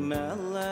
mala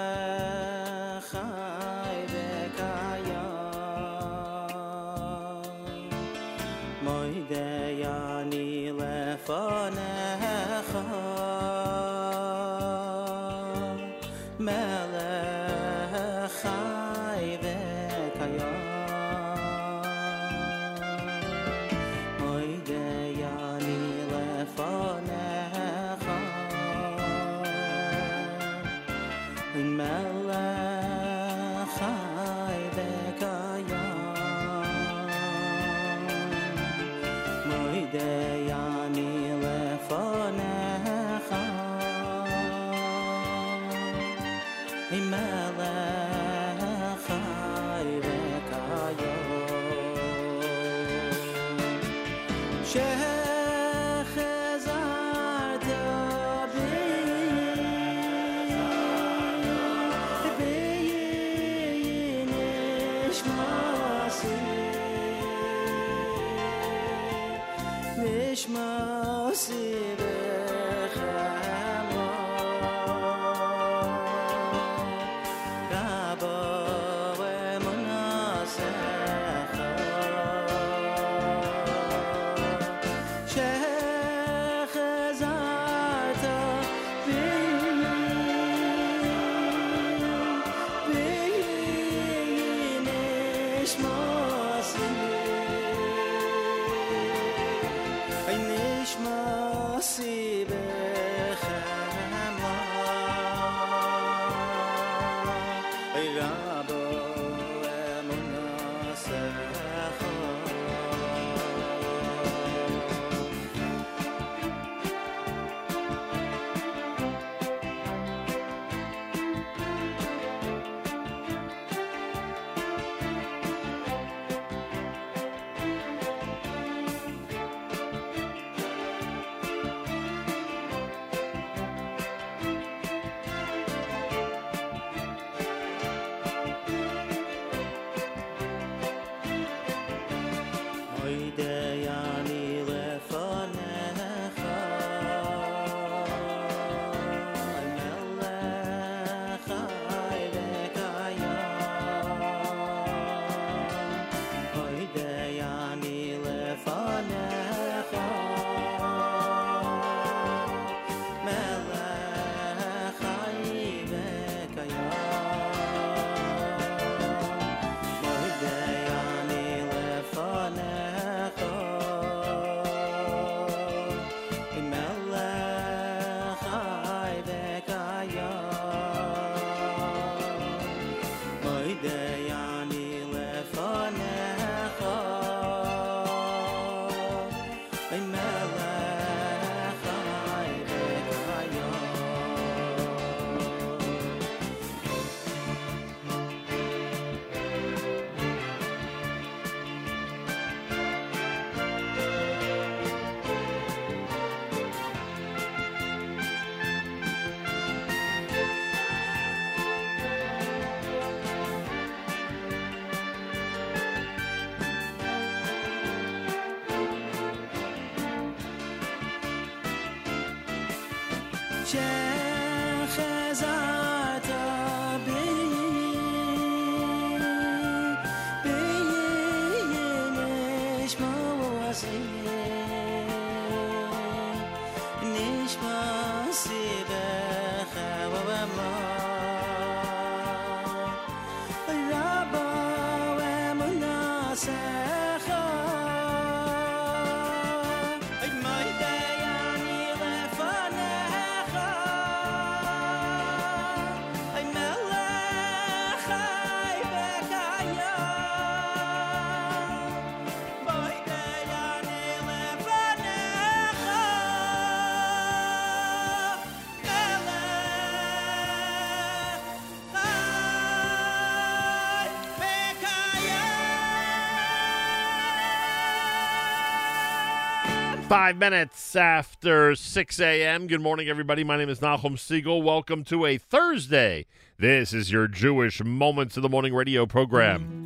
Five minutes after 6 a.m. Good morning, everybody. My name is Nahum Siegel. Welcome to a Thursday. This is your Jewish Moments of the Morning radio program.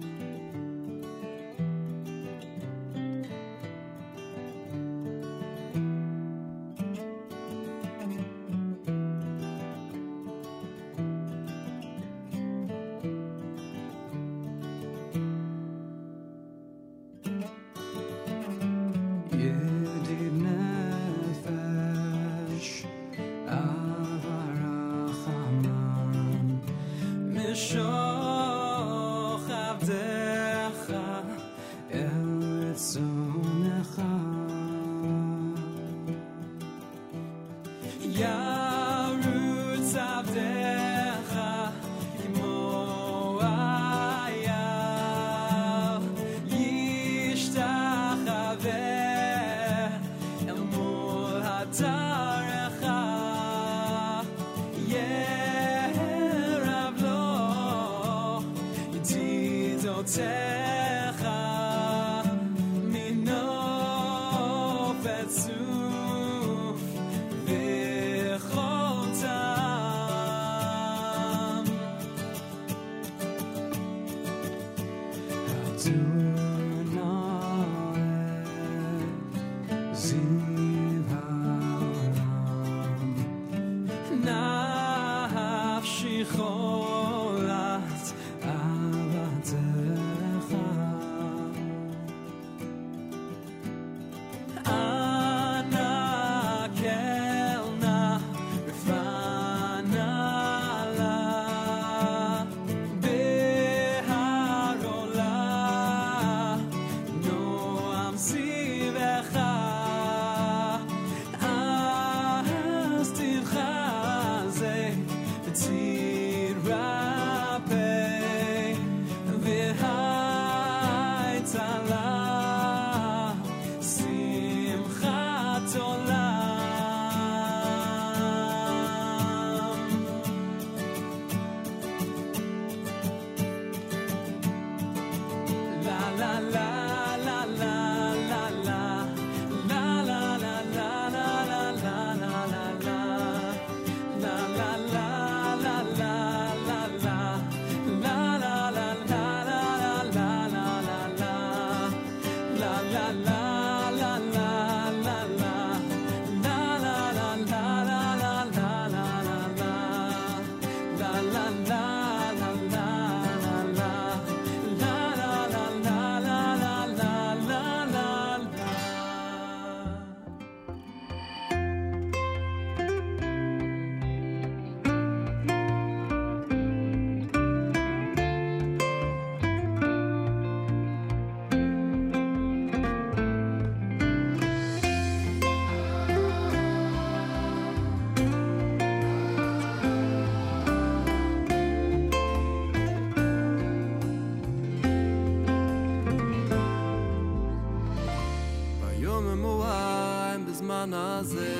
הזה.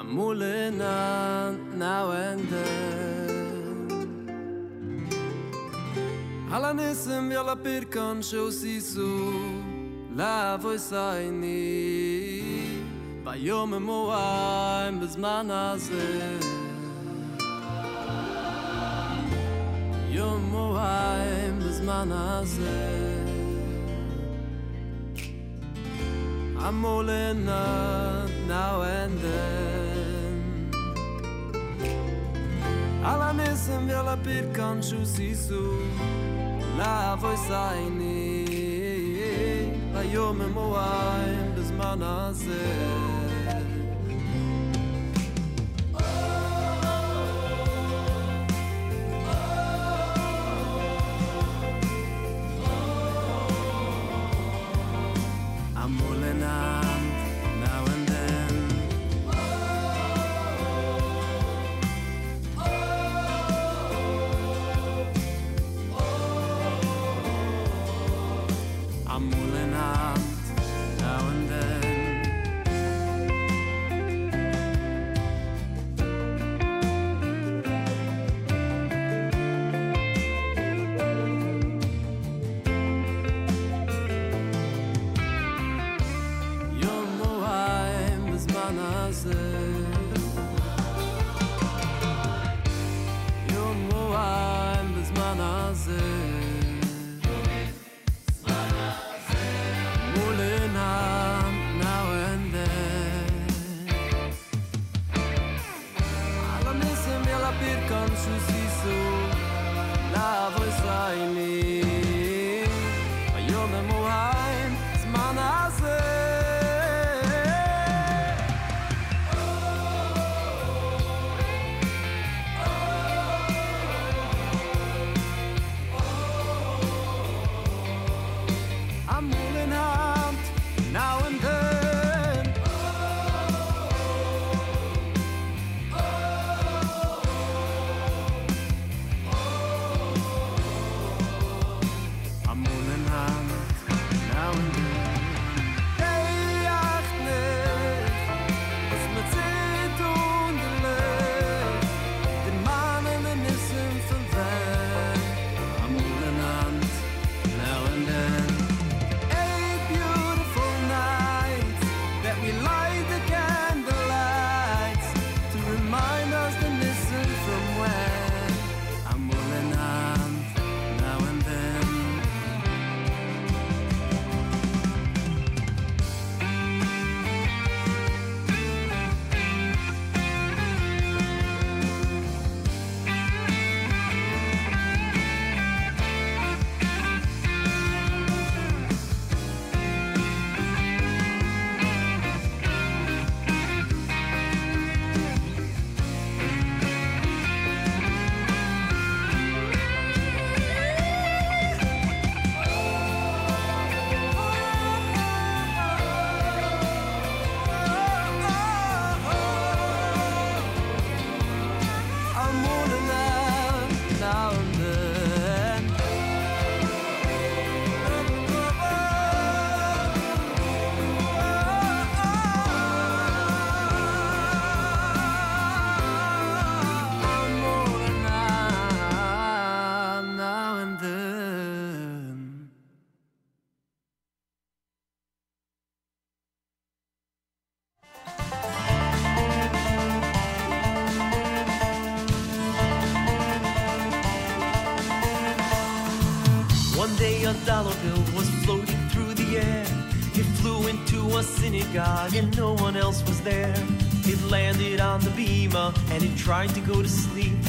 אמול אינן, נאו אין דן על הניסם ועל הפרקן שעושי סו לאבוי סייני. ביום המוהיים בזמן הזה. יום מוהיים בזמן הזה. I'm rolling up now and then. Alla nisam vjela pirkan ću sisu. Na voj sajni la jo me moajm bez manazer tried to go to sleep.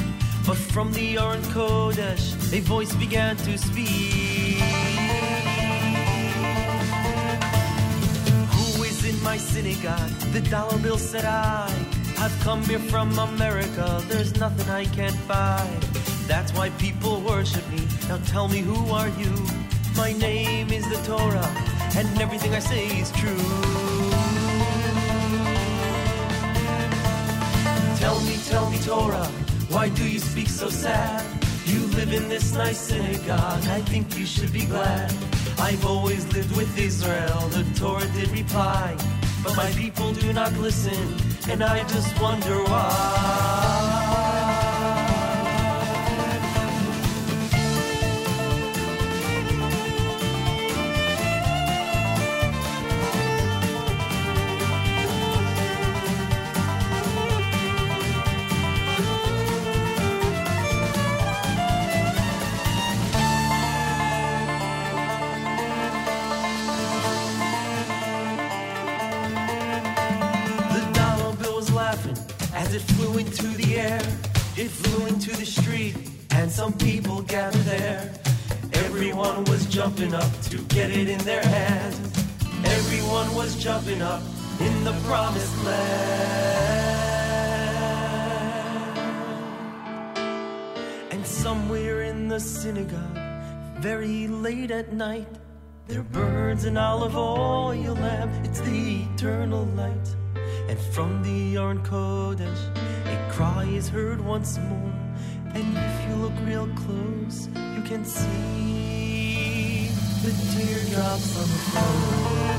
But from the Aron Kodesh, a voice began to speak. Who is in my synagogue? The dollar bill said I. I've come here from America, there's nothing I can't buy. That's why people worship me. Now tell me, who are you? My name is the Torah, and everything I say is true. Tell me, Torah, why do you speak so sad? You live in this nice synagogue, I think you should be glad. I've always lived with Israel, the Torah did reply. But my people do not listen, and I just wonder why. An olive oil lamp. It's the eternal light. And from the Aron Kodesh, a cry is heard once more. And if you look real close, you can see the teardrops on the floor.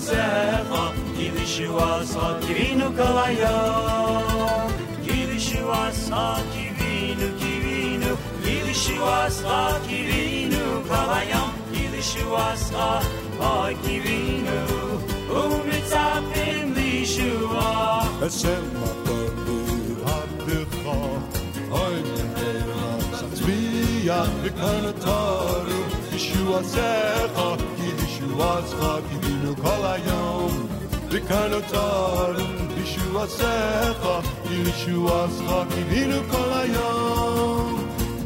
Secha ki Yeshua zot vinu kol hayom Ki Yeshua zot kivinu kivinu Ki Yeshua zot kivinu kol hayom Ki Yeshua zot ay kivinu. Umitzapim Yeshua. Hashem Amerikanı taru Yeshua secha Ki Yeshua zcha Ki binu kol hayom Amerikanı taru Yeshua secha Ki Yeshua zcha Ki binu kol hayom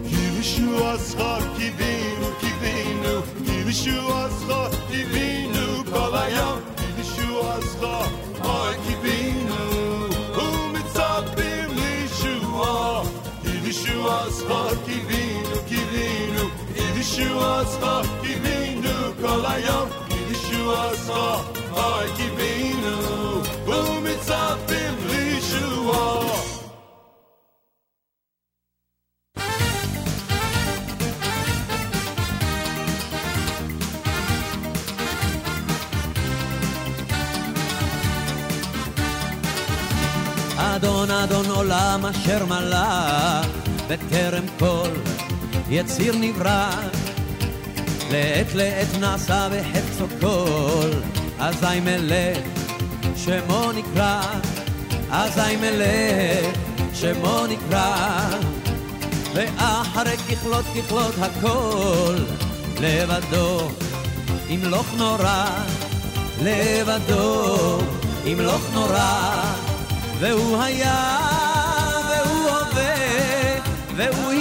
Ki Yeshua zcha Ki binu Ki binu Ki Yeshua zcha Ki kol hayom Yeshua zcha Ki binu Umitzapim Yeshua Yeshua zcha אדון אדון עולם אשר מלך בטרם כל יציר נברא לעת לעת נעשה בחפצו כל אזי מלך שמו נקרא אזי מלך שמו נקרא. ואחרי ככלות ככלות הכל לבדו ימלוך נורא לבדו ימלוך נורא. והוא היה והוא הווה והוא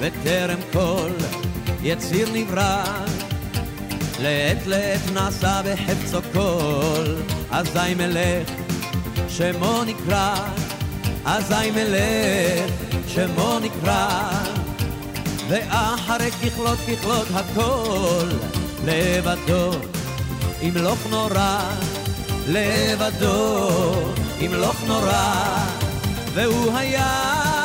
בטרם כל יציר נברא. לעת לעת נעשה בחפצו כל. אזי מלך שמו נקרא אזי מלך שמו נקרא. ואחרי ככלות ככלות הכל לבדו ימלוך נורא. לבדו ימלוך נורא. והוא היה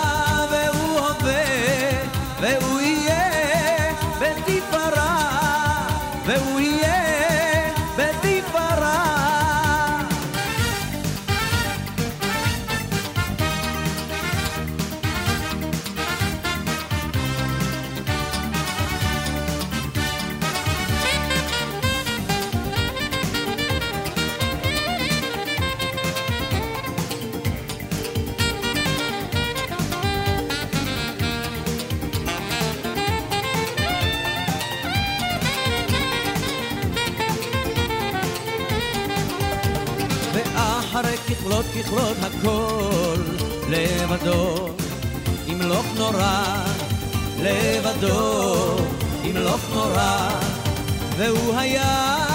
ככלות ככלות הכל לבדו. ימלוך נורא לבדו. ימלוך נורא והוא היה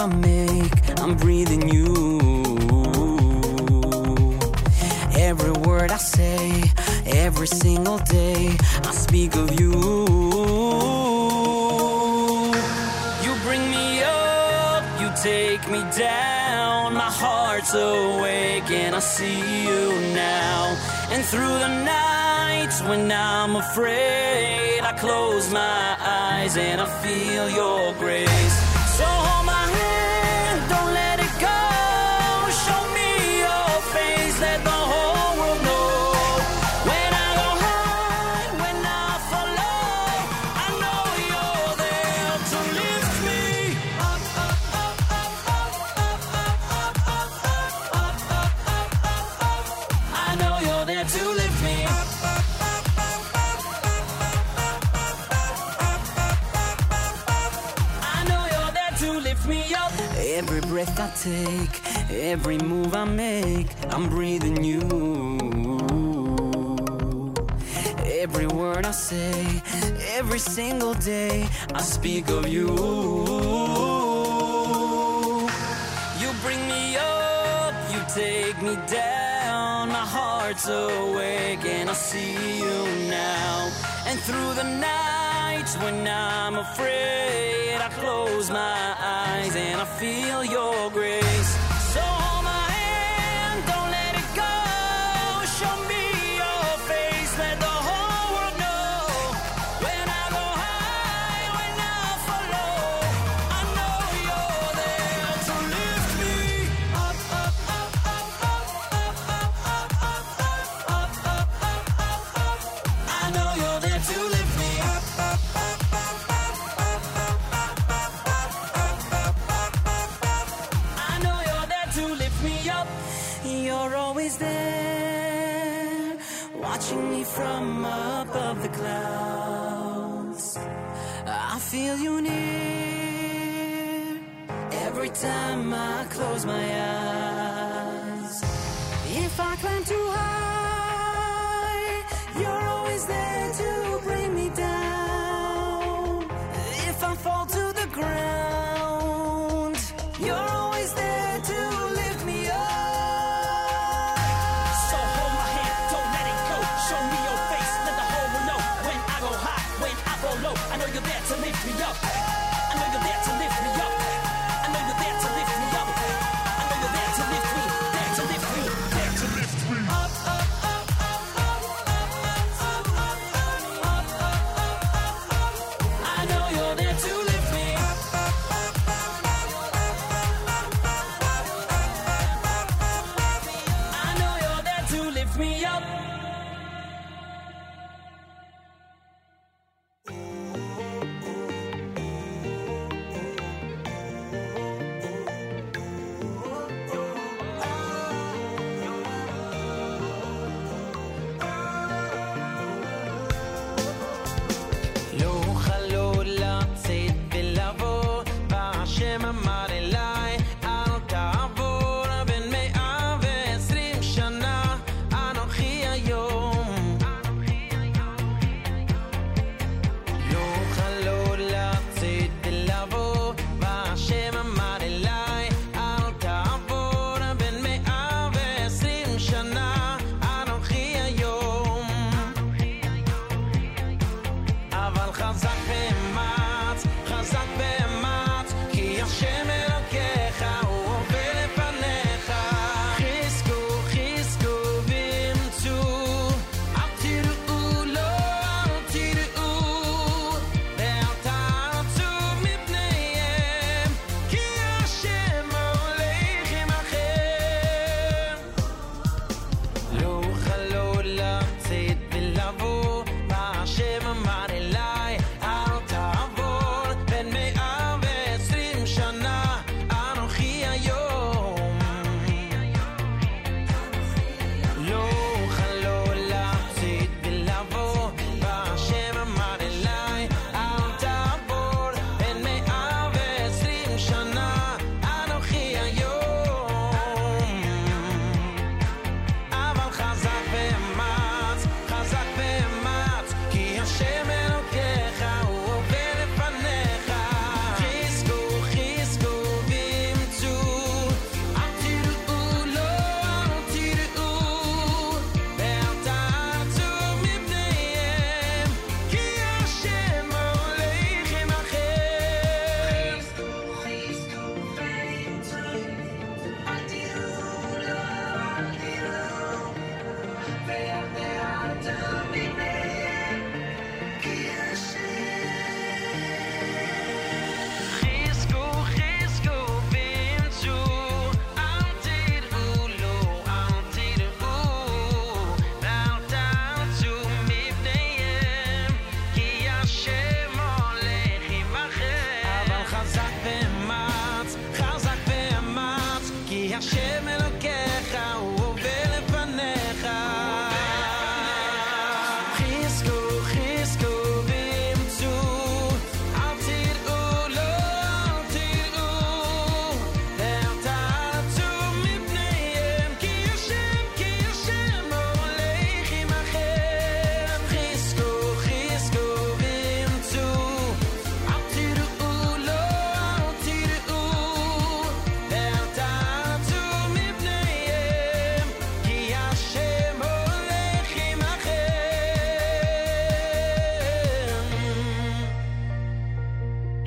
I make, I'm breathing you. Every word I say, every single day, I speak of you. You bring me up, you take me down. My heart's awake, and I see you now. And through the nights when I'm afraid, I close my eyes and I feel your grace. take Every move I make I'm breathing you. Every word I say Every single day I speak of you. You bring me up You take me down. My heart's awake And I see you now. And through the nights When I'm afraid I close my eyes and I feel your there to lift me up. I know you're there to lift me up.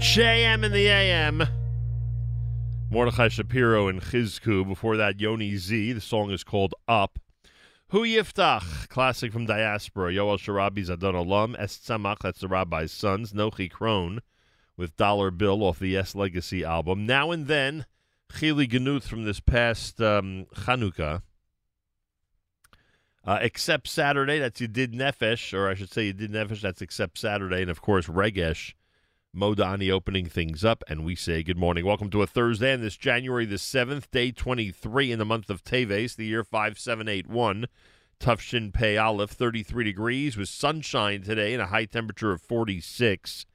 JM in the AM. Mordechai Shapiro and Chizku. Before that, Yoni Z. The song is called Up. Hu Yiftach, classic from Diaspora. Yoel Sharabi's Adon Olam. Es Tzamach, that's the rabbi's sons. Nochi Krohn with Dollar Bill off the Yes Legacy album. Now and then, Chili Ganuth from this past um, Chanukah. Uh, except Saturday, that's you did Nefesh, or I should say you did Nefesh, that's except Saturday. And of course, Regesh. Modani opening things up, and we say good morning. Welcome to a Thursday, and this January the 7th, day 23 in the month of Teves, the year 5781. Tufshin Pei Aleph, 33 degrees with sunshine today and a high temperature of 46.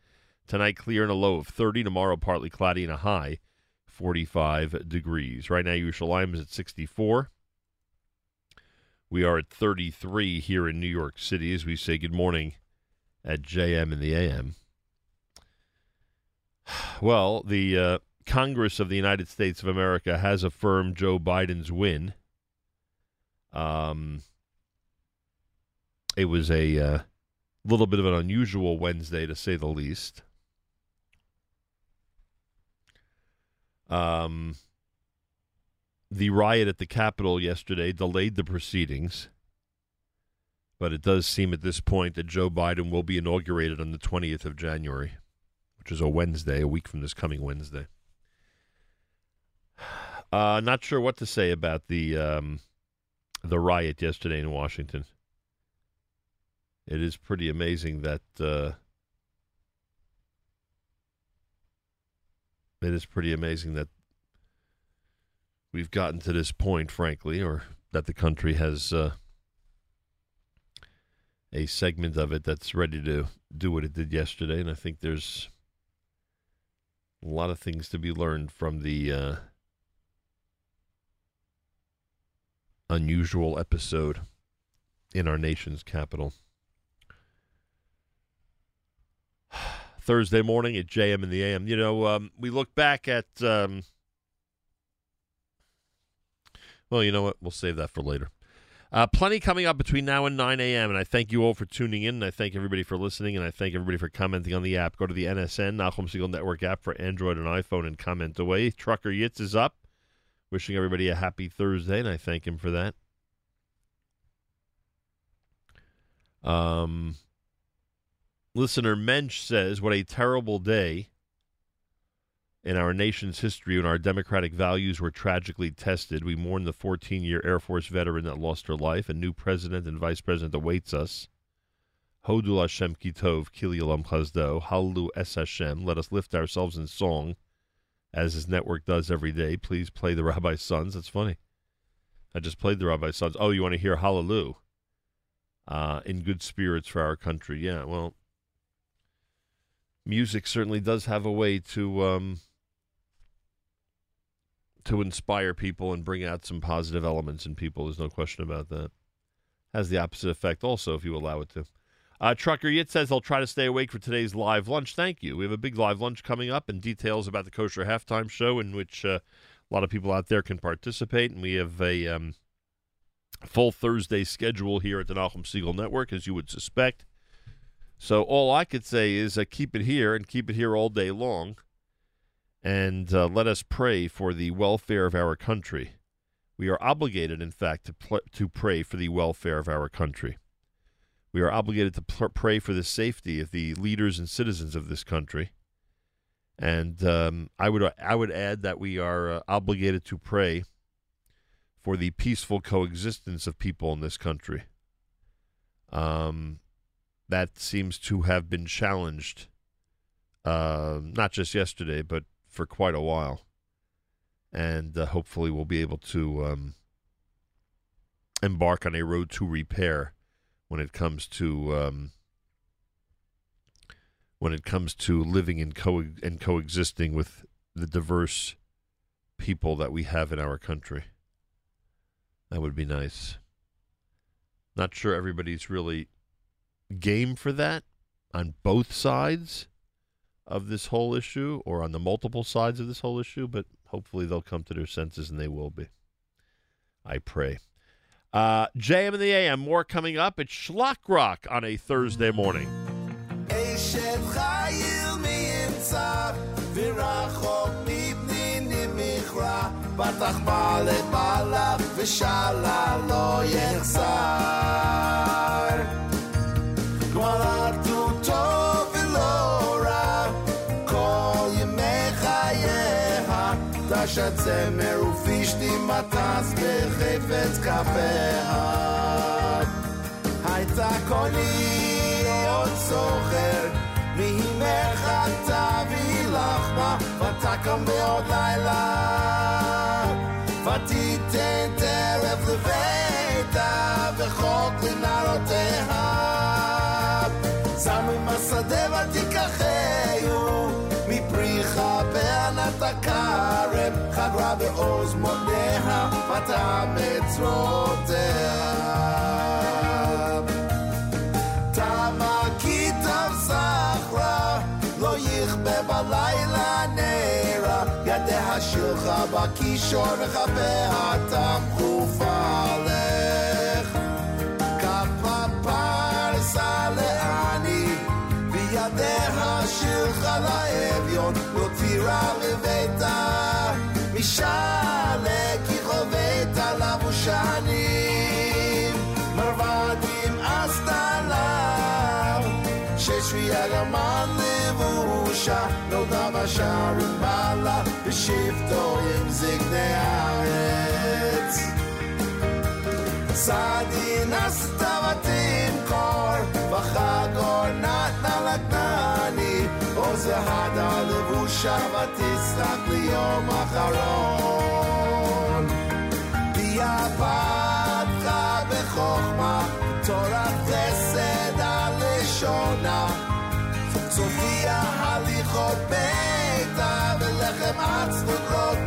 Tonight, clear and a low of 30. Tomorrow, partly cloudy and a high 45 degrees. Right now, Yerushalayim is at 64. We are at 33 here in New York City as we say good morning at JM in the AM. Well, the uh, Congress of the United States of America has affirmed Joe Biden's win. Um, it was a uh, little bit of an unusual Wednesday, to say the least. Um, the riot at the Capitol yesterday delayed the proceedings, but it does seem at this point that Joe Biden will be inaugurated on the 20th of January which is a Wednesday, a week from this coming Wednesday. Uh, not sure what to say about the um, the riot yesterday in Washington. It is pretty amazing that uh, it is pretty amazing that we've gotten to this point, frankly, or that the country has uh, a segment of it that's ready to do what it did yesterday, and I think there's a lot of things to be learned from the uh, unusual episode in our nation's capital. Thursday morning at JM in the AM. You know, um, we look back at. Um, well, you know what? We'll save that for later. Uh, plenty coming up between now and 9 a.m. And I thank you all for tuning in. And I thank everybody for listening. And I thank everybody for commenting on the app. Go to the NSN, Nachum Segal Network app for Android and iPhone and comment away. Trucker Yitz is up. Wishing everybody a happy Thursday. And I thank him for that. Um, listener Mensch says, What a terrible day in our nation's history when our democratic values were tragically tested. We mourn the 14 year Air Force veteran that lost her life. A new president and vice president awaits us. Hodul Hashem Kitov, Kili Olam Chazdo, Hallelu Es Hashem. Let us lift ourselves in song, as his network does every day. Please play the Rabbi's Sons. That's funny. I just played the Rabbi's Sons. Oh, you want to hear Hallelu? Uh, in good spirits for our country. Yeah, well, music certainly does have a way to um, to inspire people and bring out some positive elements in people. There's no question about that. Has the opposite effect also if you allow it to. Uh, Trucker Yit says I'll try to stay awake for today's live lunch. Thank you. We have a big live lunch coming up and details about the kosher halftime show in which uh, a lot of people out there can participate. And we have a um, full Thursday schedule here at the Nachum Segal Network, as you would suspect. So all I could say is uh, keep it here and keep it here all day long. And uh, let us pray for the welfare of our country. We are obligated, in fact, to, pl- to pray for the welfare of our country. We are obligated to pr- pray for the safety of the leaders and citizens of this country. And um, I would I would add that we are uh, obligated to pray for the peaceful coexistence of people in this country. Um, that seems to have been challenged, uh, not just yesterday, but for quite a while. And uh, hopefully, we'll be able to um, embark on a road to repair when it comes to um, when it comes to living and co and coexisting with the diverse people that we have in our country. That would be nice. Not sure everybody's really game for that on both sides of this whole issue or on the multiple sides of this whole issue, but hopefully they'll come to their senses and they will be. I pray. Uh, JM and the AM, more coming up. It's Shlock Rock on a Thursday morning. תשת צמר ופישתי מטס בחפץ כפיה הייתה קוני עוד סוחר מימך תביא לחמה ותקם בעוד לילה. ותיתן טרף לביתה וחוק לנערותיה. שמים השדה ותיקחהו חגרה בעוז מוניה וטעם אצרותיה תמה כי תבזכרה, לא יכבה בלילה נרה, ידיה שלך בקישור וכפיה תמכו פלך. כפה פרסה לעני, וידיה שלך לאביון, לא תירא לביתה, משעלה כי חובט עליו הוא שנים מרבדים עשת עליו ששויה גמן נבושה נודע בשער ובעלה בשבתו עם זקני הארץ. סעדין עשת בתים קור וחגור נתנה לתנאי עוז הדה לבושה ותצחק ליום אחרון. ביה פתחה בחוכמה, תורת חסד הלשונה. צופיה הליכות ביתה, ולחם עצמות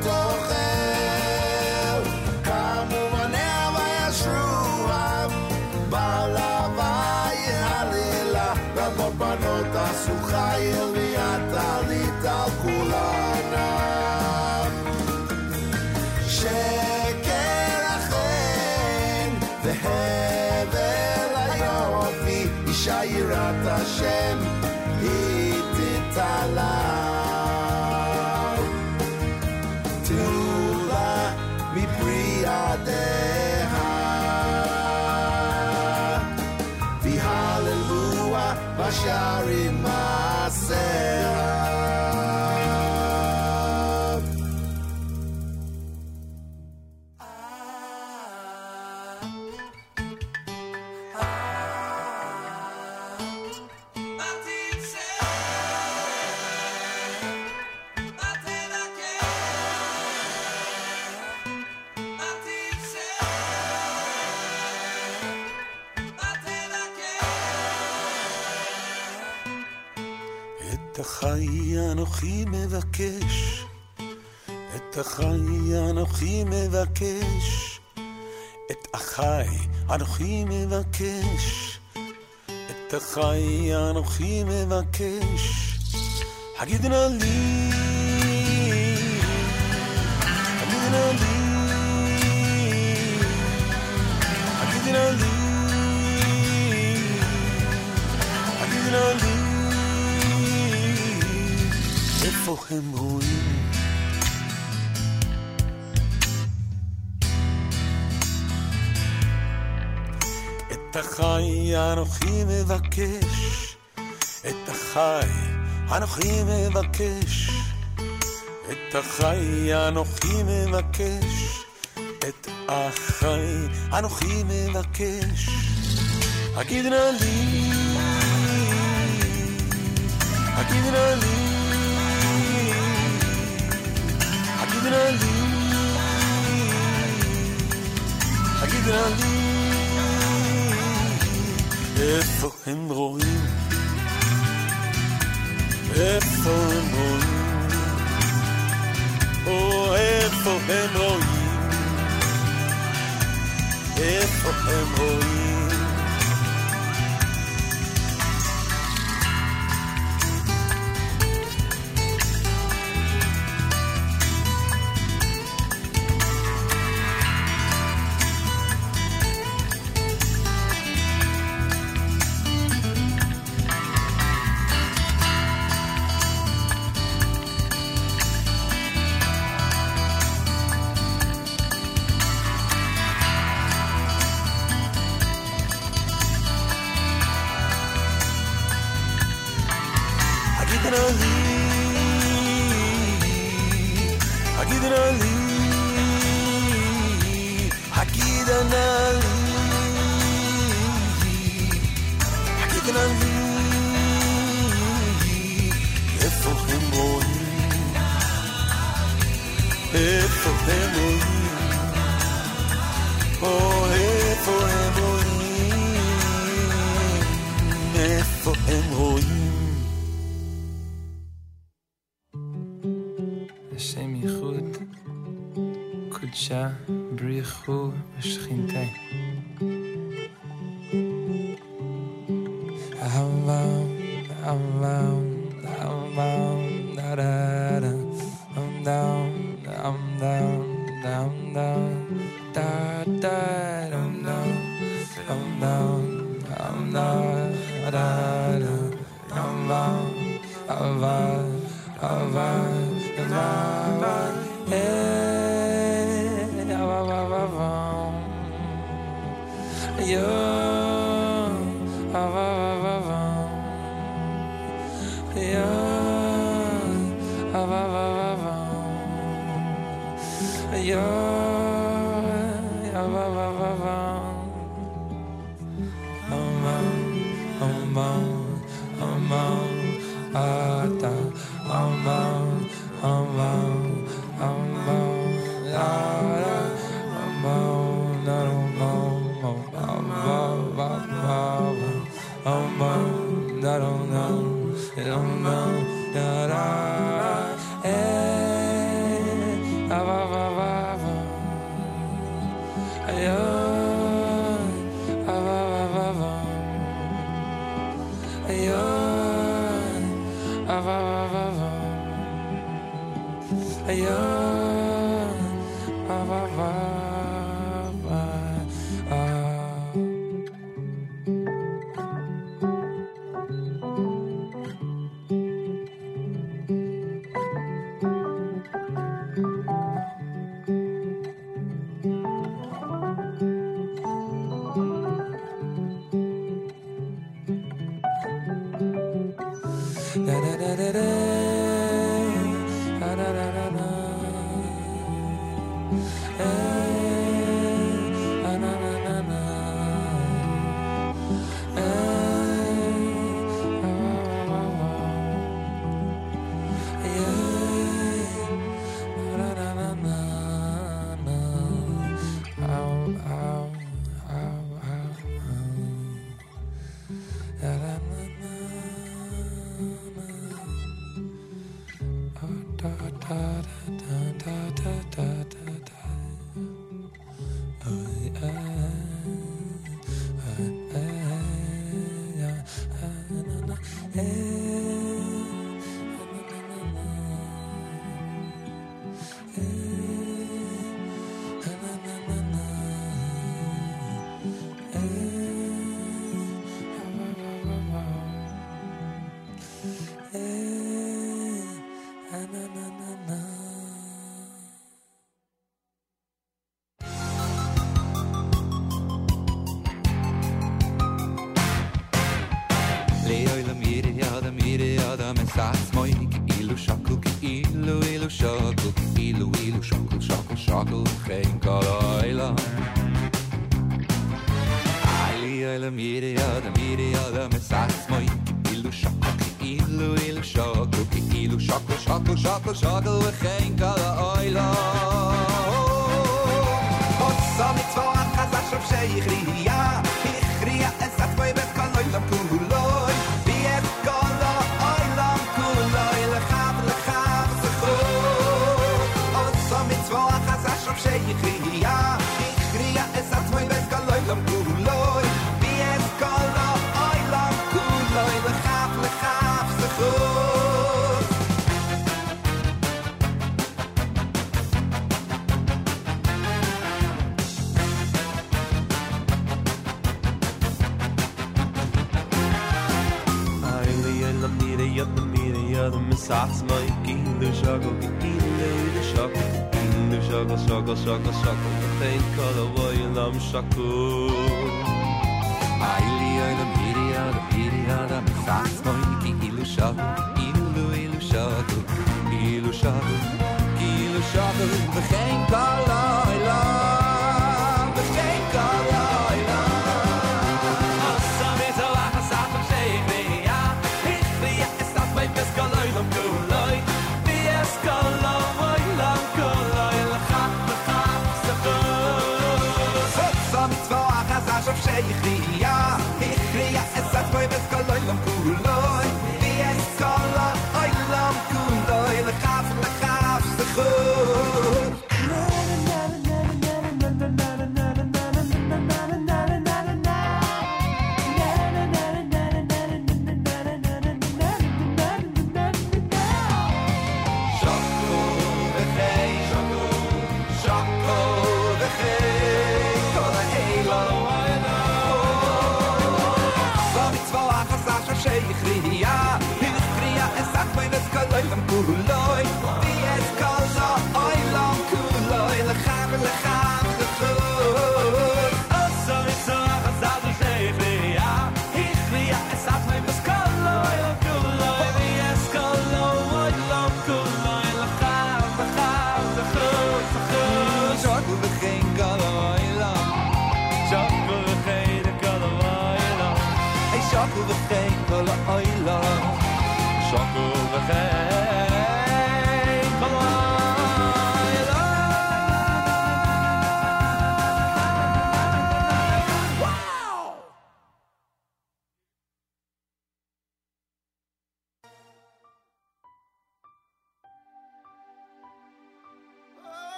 אנוכי מבקש, את החי אנוכי מבקש, הגיד נא לי, הגיד נא לי, הגיד נא לי, הגיד נא לי. איפה הם רואים? החי אנוכי מבקש, את החי אנוכי מבקש, את החי אנוכי מבקש, את החי אנוכי מבקש. הגיד נא לי, הגיד נא לי, הגיד נא לי, הגיד נא לי. איפה הם רואים? איפה הם רואים? או איפה הם רואים? איפה הם רואים? da da da da da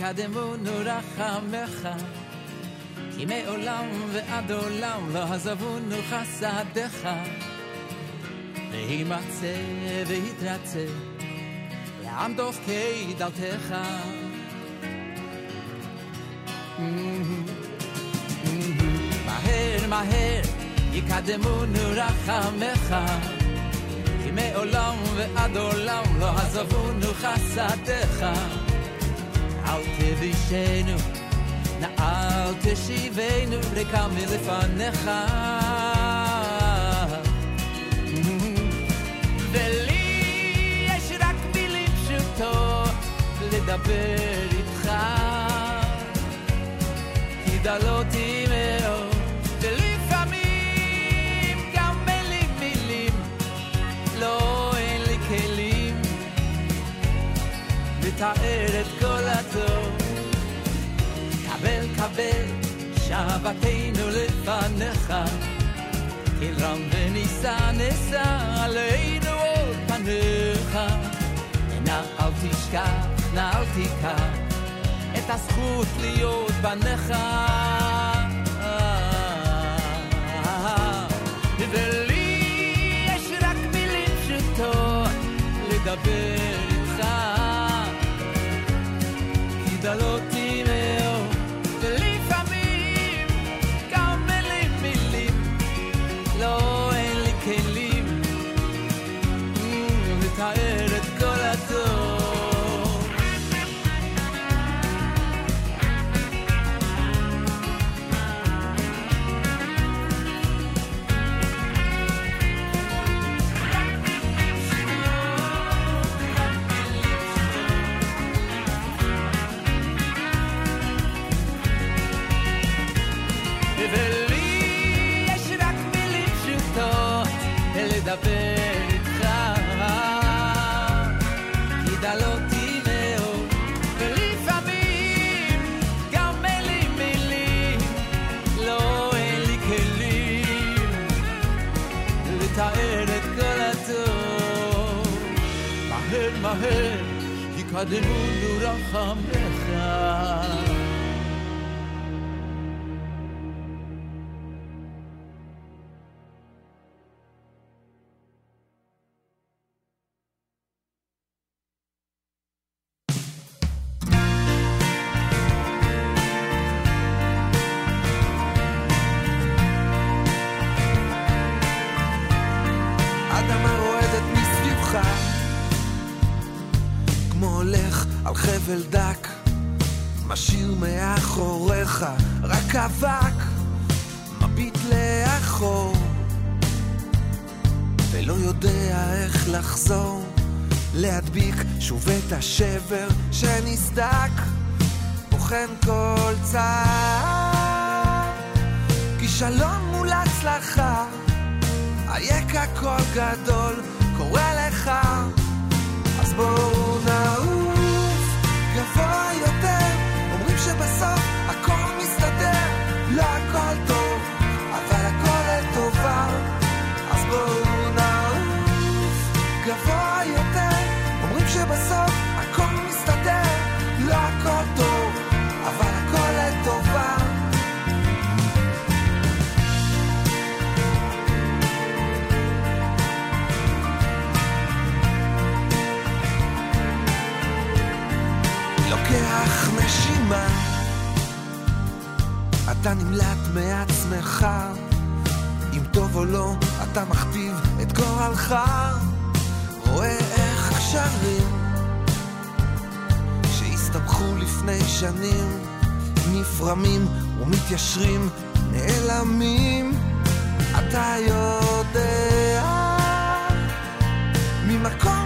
יקדמונו רחמך כי מעולם ועד עולם לא עזבונו חסדיך וימצא ויתרצה לעם דופקי דלתך מהר מהר יקדמונו רחמך כי מעולם ועד עולם לא עזבונו חסדיך אל תבישנו נא אל תשיבנו ריקה מלפניך ולי יש רק מילים פשוטות לדבר איתך כי דלותי מאוד ולפעמים גם קבל קבל שבתנו לפניך. כי רם ונישא נשא עלינו עוד פניך. נא אל תשכח, נא אל תיקח את הזכות להיות בניך. ולי יש רק מילים פשוטות לדבר שוב את השבר שנסדק בוחן כל צער כישלון מול הצלחה אייכה קול גדול קורא לך. אז בואו אתה נמלט מעצמך. אם טוב או לא אתה מכתיב את גורלך. רואה איך קשרים שהסתבכו לפני שנים נפרמים ומתיישרים נעלמים. אתה יודע ממקום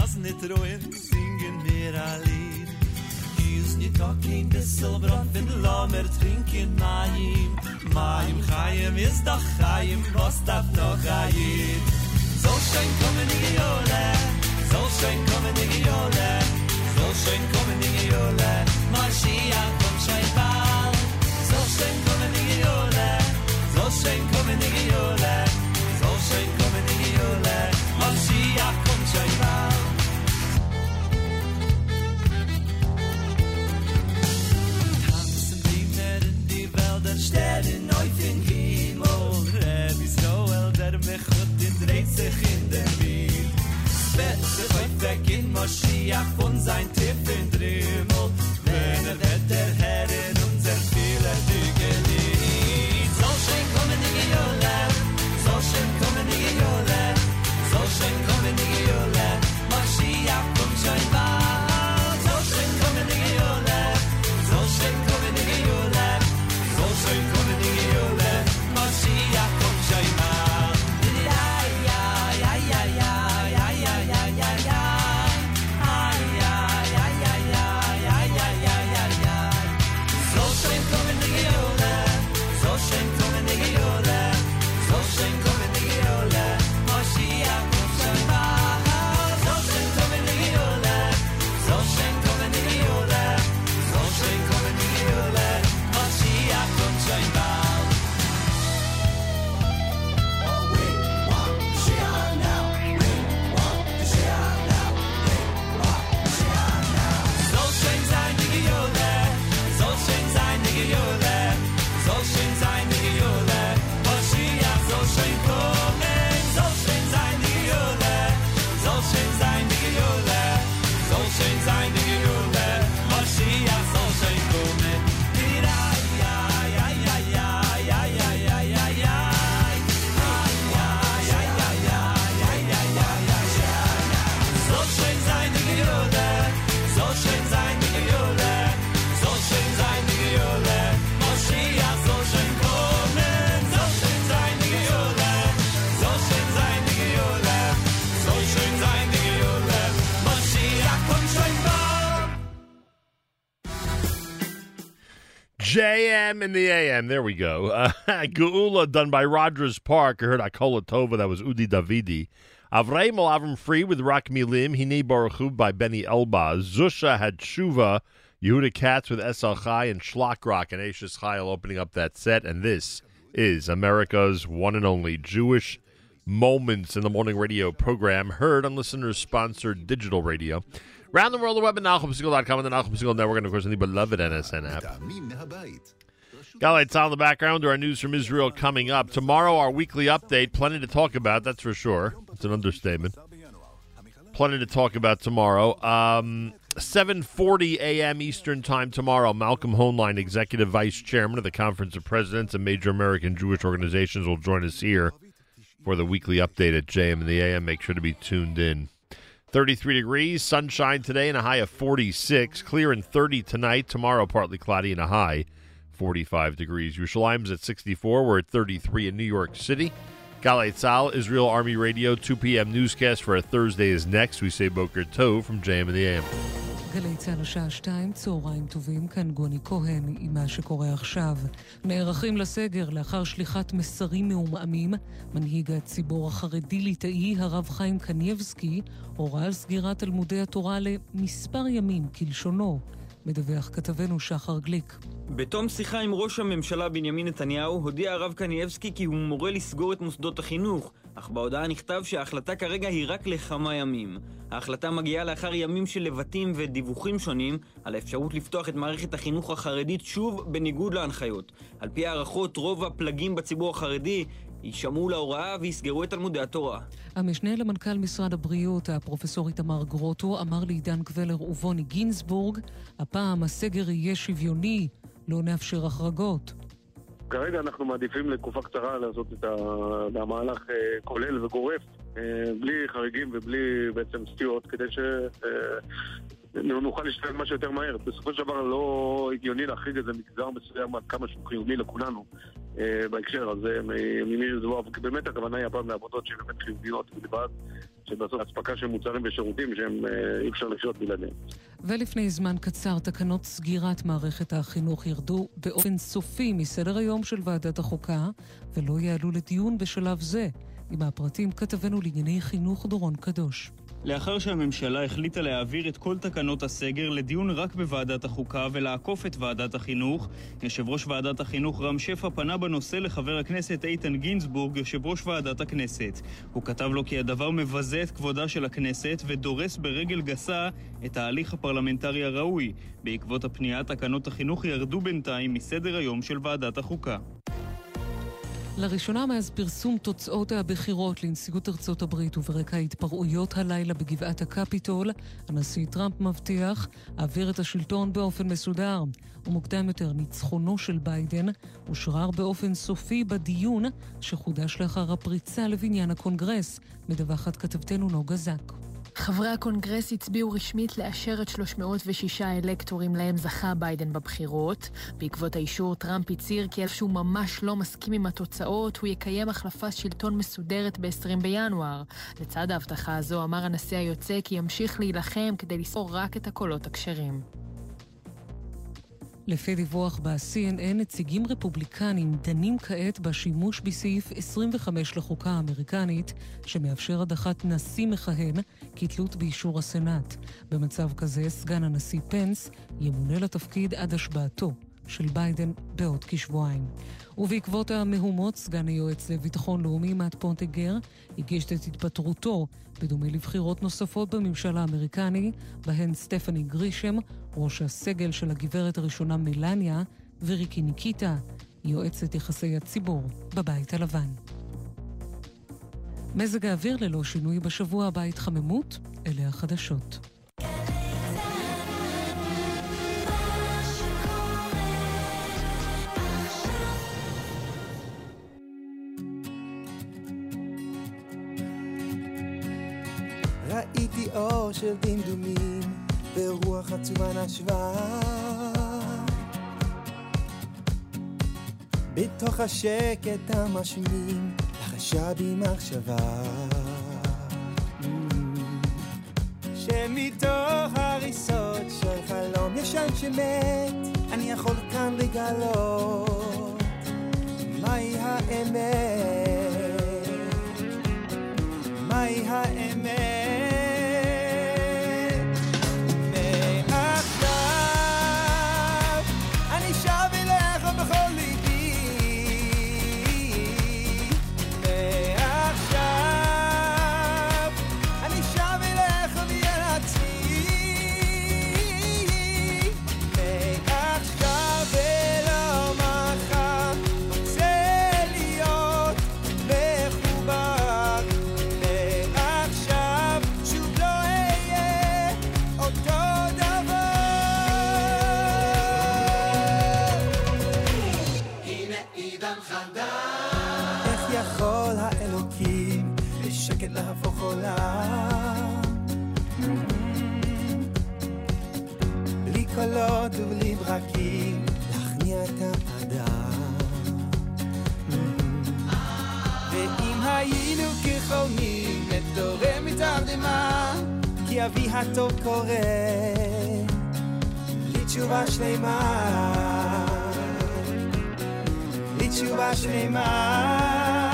lass nicht ruhen, singen wir ein Lied. Use nicht talking, bissel Brot, in Lommer trinken Maim Maim Chaim ist doch Chaim, was darf noch Chaim So schön kommen die Jole, so schön kommen die Jole So schön kommen Mashiach von sein Tipp in Drimmel, wenn er In the AM. There we go. Uh, done by Rogers Park. I heard Akola Tova. That was Udi Davidi. Avreim al Avraham Fried with Rak Milim. Hine Baruch Hu by Benny Elba. Zusha had Shuva. Yehuda Katz with SL Chai and Shlock Rock and Ashes Chayil opening up that set. And this is America's one and only Jewish Moments in the Morning Radio program, heard on listeners sponsored digital radio. Round the world, the web at NachumSegal.com and the Nachum Segal Network, and of course, the beloved NSN app. Tzal in the background to our news from Israel coming up. Tomorrow, our weekly update. Plenty to talk about, that's for sure. It's an understatement. Plenty to talk about tomorrow. Um, 7.40 a.m. Eastern Time tomorrow, Malcolm Hoenlein, Executive Vice Chairman of the Conference of Presidents and Major American Jewish Organizations, will join us here for the weekly update at JM and the AM. Make sure to be tuned in. 33 degrees, sunshine today, and a high of 46. Clear and 30 tonight. Tomorrow, partly cloudy and a high 45 degrees. Yerushalayim's at 64. We're at 33 in New York City. Galay Tzal, Israel Army Radio, 2 p.m. newscast for a Thursday is next. We say Boker Tov from JM and the AM. גלי צה"ל השעה שתיים, צהריים טובים, כאן גוני כהן עם מה שקורה עכשיו. נערכים לסגר לאחר שליחת מסרים מעומעמים. מנהיג הציבור החרדי-ליטאי, הרב חיים קנייבסקי, הורה על סגירת תלמודי התורה למספר ימים, כלשונו. מדווח כתבנו שחר גליק. בתום שיחה עם ראש הממשלה בנימין נתניהו, הודיע הרב קנייבסקי כי הוא מורה לסגור את מוסדות החינוך. אך בהודעה נכתב שההחלטה כרגע היא רק לכמה ימים. ההחלטה מגיעה לאחר ימים של לבטים ודיווחים שונים על האפשרות לפתוח את מערכת החינוך החרדית שוב בניגוד להנחיות. על פי הערכות, רוב הפלגים בציבור החרדי יישמעו להוראה ויסגרו את תלמודי התורה. המשנה למנכ"ל משרד הבריאות, הפרופסור איתמר גרוטו, אמר לעידן קבלר ובוני גינזבורג, הפעם הסגר יהיה שוויוני, לא נאפשר החרגות. כרגע אנחנו מעדיפים לתקופה קצרה לעשות את המהלך אה, כולל וגורף, אה, בלי חריגים ובלי בעצם סטיות, כדי שנוכל להשתלב מה שיותר מהר. בסופו של דבר לא הגיוני להחריג איזה מגזר מסוים עד כמה שהוא חיוני לכולנו אה, בהקשר הזה, ממי זו, באמת הכוונה היא הפעם לעבודות שהן באמת חיוניות בלבד, שבסוף אספקה של מוצרים ושירותים שהם אה, אי אפשר לחיות בלעדיהם. ולפני זמן קצר תקנות סגירת מערכת החינוך ירדו באופן סופי מסדר היום של ועדת החוקה, ולא יעלו לדיון בשלב זה. עם הפרטים כתבנו לענייני חינוך דורון קדוש. לאחר שהממשלה החליטה להעביר את כל תקנות הסגר לדיון רק בוועדת החוקה ולעקוף את ועדת החינוך, יושב ראש ועדת החינוך רם שפע פנה בנושא לחבר הכנסת איתן גינזבורג, יושב ראש ועדת הכנסת. הוא כתב לו כי הדבר מבזה את כבודה של הכנסת ודורס ברגל גסה את ההליך הפרלמנטרי הראוי. בעקבות הפנייה, תקנות החינוך ירדו בינתיים מסדר היום של ועדת החוקה. לראשונה מאז פרסום תוצאות הבחירות לנשיאות ארצות הברית וברקע ההתפרעויות הלילה בגבעת הקפיטול, הנשיא טראמפ מבטיח להעביר את השלטון באופן מסודר. ומוקדם יותר, ניצחונו של ביידן אושרר באופן סופי בדיון שחודש לאחר הפריצה לבניין הקונגרס, מדווחת כתבתנו נוגה זק. חברי הקונגרס הצביעו רשמית לאשר את 306 האלקטורים להם זכה ביידן בבחירות. בעקבות האישור, טראמפ הצהיר כי אף שהוא ממש לא מסכים עם התוצאות, הוא יקיים החלפת שלטון מסודרת ב-20 בינואר. לצד ההבטחה הזו אמר הנשיא היוצא כי ימשיך להילחם כדי לספור רק את הקולות הכשרים. לפי דיווח ב-CNN, נציגים רפובליקנים דנים כעת בשימוש בסעיף 25 לחוקה האמריקנית, שמאפשר הדחת נשיא מכהן כתלות באישור הסנאט. במצב כזה, סגן הנשיא פנס ימונה לתפקיד עד השבעתו של ביידן בעוד כשבועיים. ובעקבות המהומות, סגן היועץ לביטחון לאומי מאט פונטגר הגיש את התפטרותו, בדומה לבחירות נוספות בממשל האמריקני, בהן סטפני גרישם, ראש הסגל של הגברת הראשונה מלניה, וריקי ניקיטה, יועצת יחסי הציבור בבית הלבן. מזג האוויר ללא שינוי בשבוע הבא התחממות, אלה החדשות. ראיתי אור של דמדומים ברוח עצובה נשבה. בתוך השקט המשמים לחשה בי מחשבה. שמתוך הריסות של חלום ישן שמת אני יכול כאן לגלות מהי האמת. מהי האמת לפעמים נתעורר מתרדמה, כי אבי הטוב קורא לי תשובה שלמה. לי תשובה שלמה.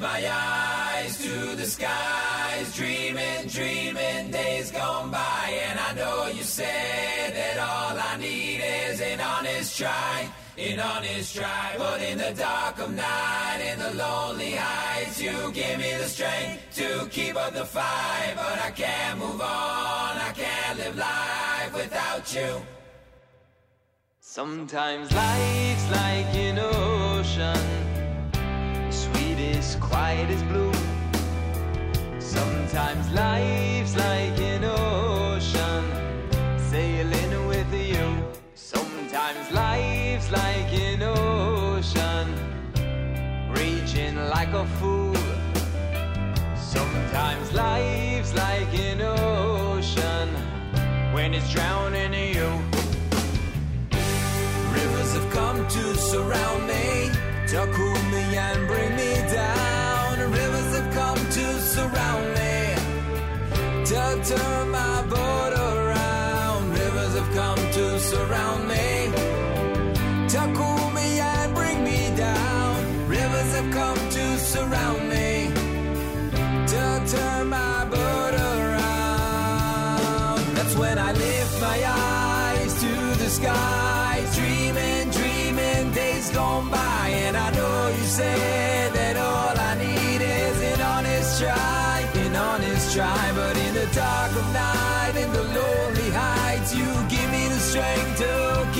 My eyes to the skies, dreaming, dreaming days gone by. And I know you said that all I need is an honest try, an honest try. But in the dark of night, in the lonely heights, you give me the strength to keep up the fight. But I can't move on, I can't live life without you. Sometimes life's like an ocean, quiet as blue. Sometimes life's like an ocean, sailing with you. Sometimes life's like an ocean, raging like a fool. Sometimes life's like an ocean, when it's drowning you. Rivers have come to surround me, to cool me and bring me down. Turn my boat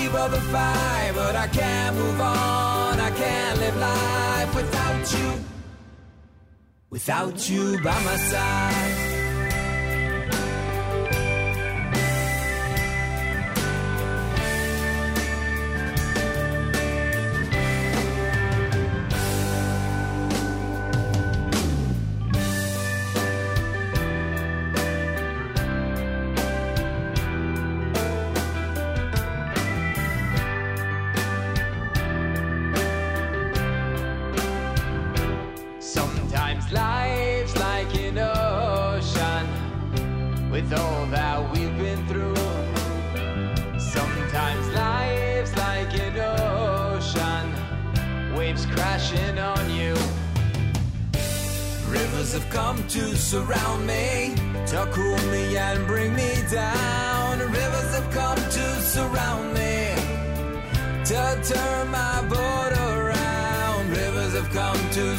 keep up the fight. But I can't move on, I can't live life without you, without you by my side.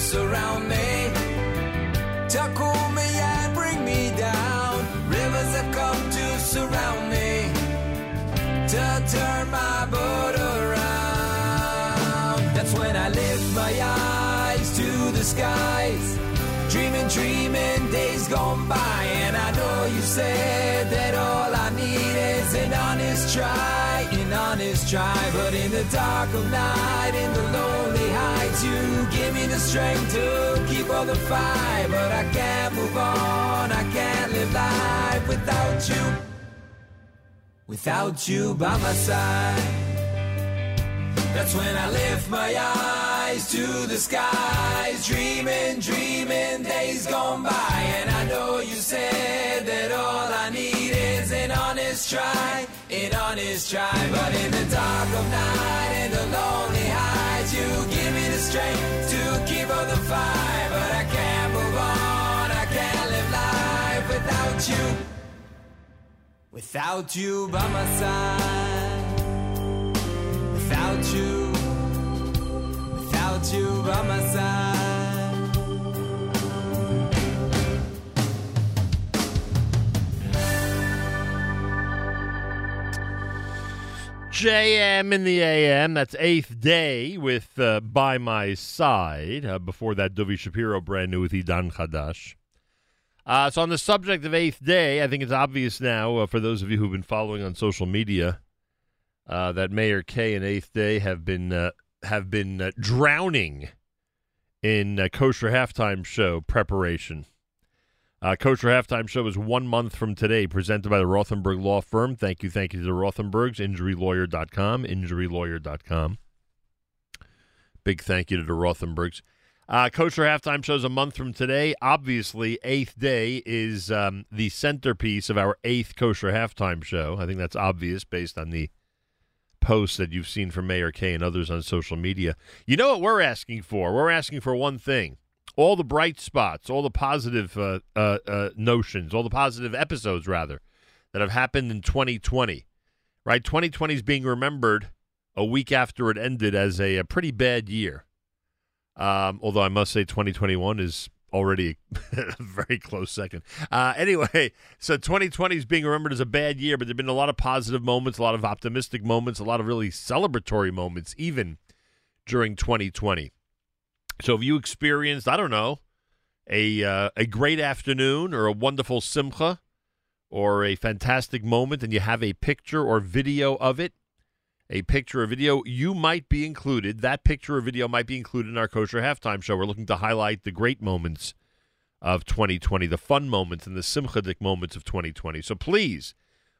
Surround me, cool me and bring me down. Rivers have come to surround me, to turn my boat around. That's when I lift my eyes to the skies. Dreaming, dreaming days gone by, and I know you said that all I need is an honest try, an honest try. But in the dark of night, in the heights, you give me the strength to keep up the fight. But I can't move on, I can't live life without you, without you by my side. That's when I lift my eyes to the skies, dreaming, dreaming days gone by. And I know you said that all I need is an honest try, an honest try. But in the dark of night, and the lonely heights, you give me the strength to keep on the fight. But I can't move on, I can't live life without you. Without you by my side. Without you. Without you by my side. JM in the AM. That's eighth day with uh, By My Side. Uh, before that, Dovi Shapiro, brand new with Idan Chadash. Uh, so, on the subject of eighth day, I think it's obvious now uh, for those of you who've been following on social media uh, that Meir Kay and Eighth Day have been uh, have been uh, drowning in uh, kosher halftime show preparation. Uh, Kosher Halftime Show is one month from today, presented by the Rothenberg Law Firm. Thank you, thank you to the Rothenbergs, injurylawyer.com, injurylawyer.com. Big thank you to the Rothenbergs. Uh, Kosher Halftime Show is a month from today. Obviously, eighth day is um, the centerpiece of our eighth Kosher Halftime Show. I think that's obvious based on the posts that you've seen from Meir Kay and others on social media. You know what we're asking for? We're asking for one thing all the bright spots, all the positive uh, uh, uh, notions, all the positive episodes, rather, that have happened in 2020. Right? 2020 is being remembered a week after it ended as a, a pretty bad year. Um, although I must say 2021 is already a very close second. Uh, anyway, so 2020 is being remembered as a bad year, but there have been a lot of positive moments, a lot of optimistic moments, a lot of really celebratory moments, even during 2020. So have you experienced, I don't know, a uh, a great afternoon or a wonderful simcha or a fantastic moment and you have a picture or video of it, a picture or video, you might be included. That picture or video might be included in our kosher halftime show. We're looking to highlight the great moments of 2020, the fun moments and the simchadik moments of 2020. So please,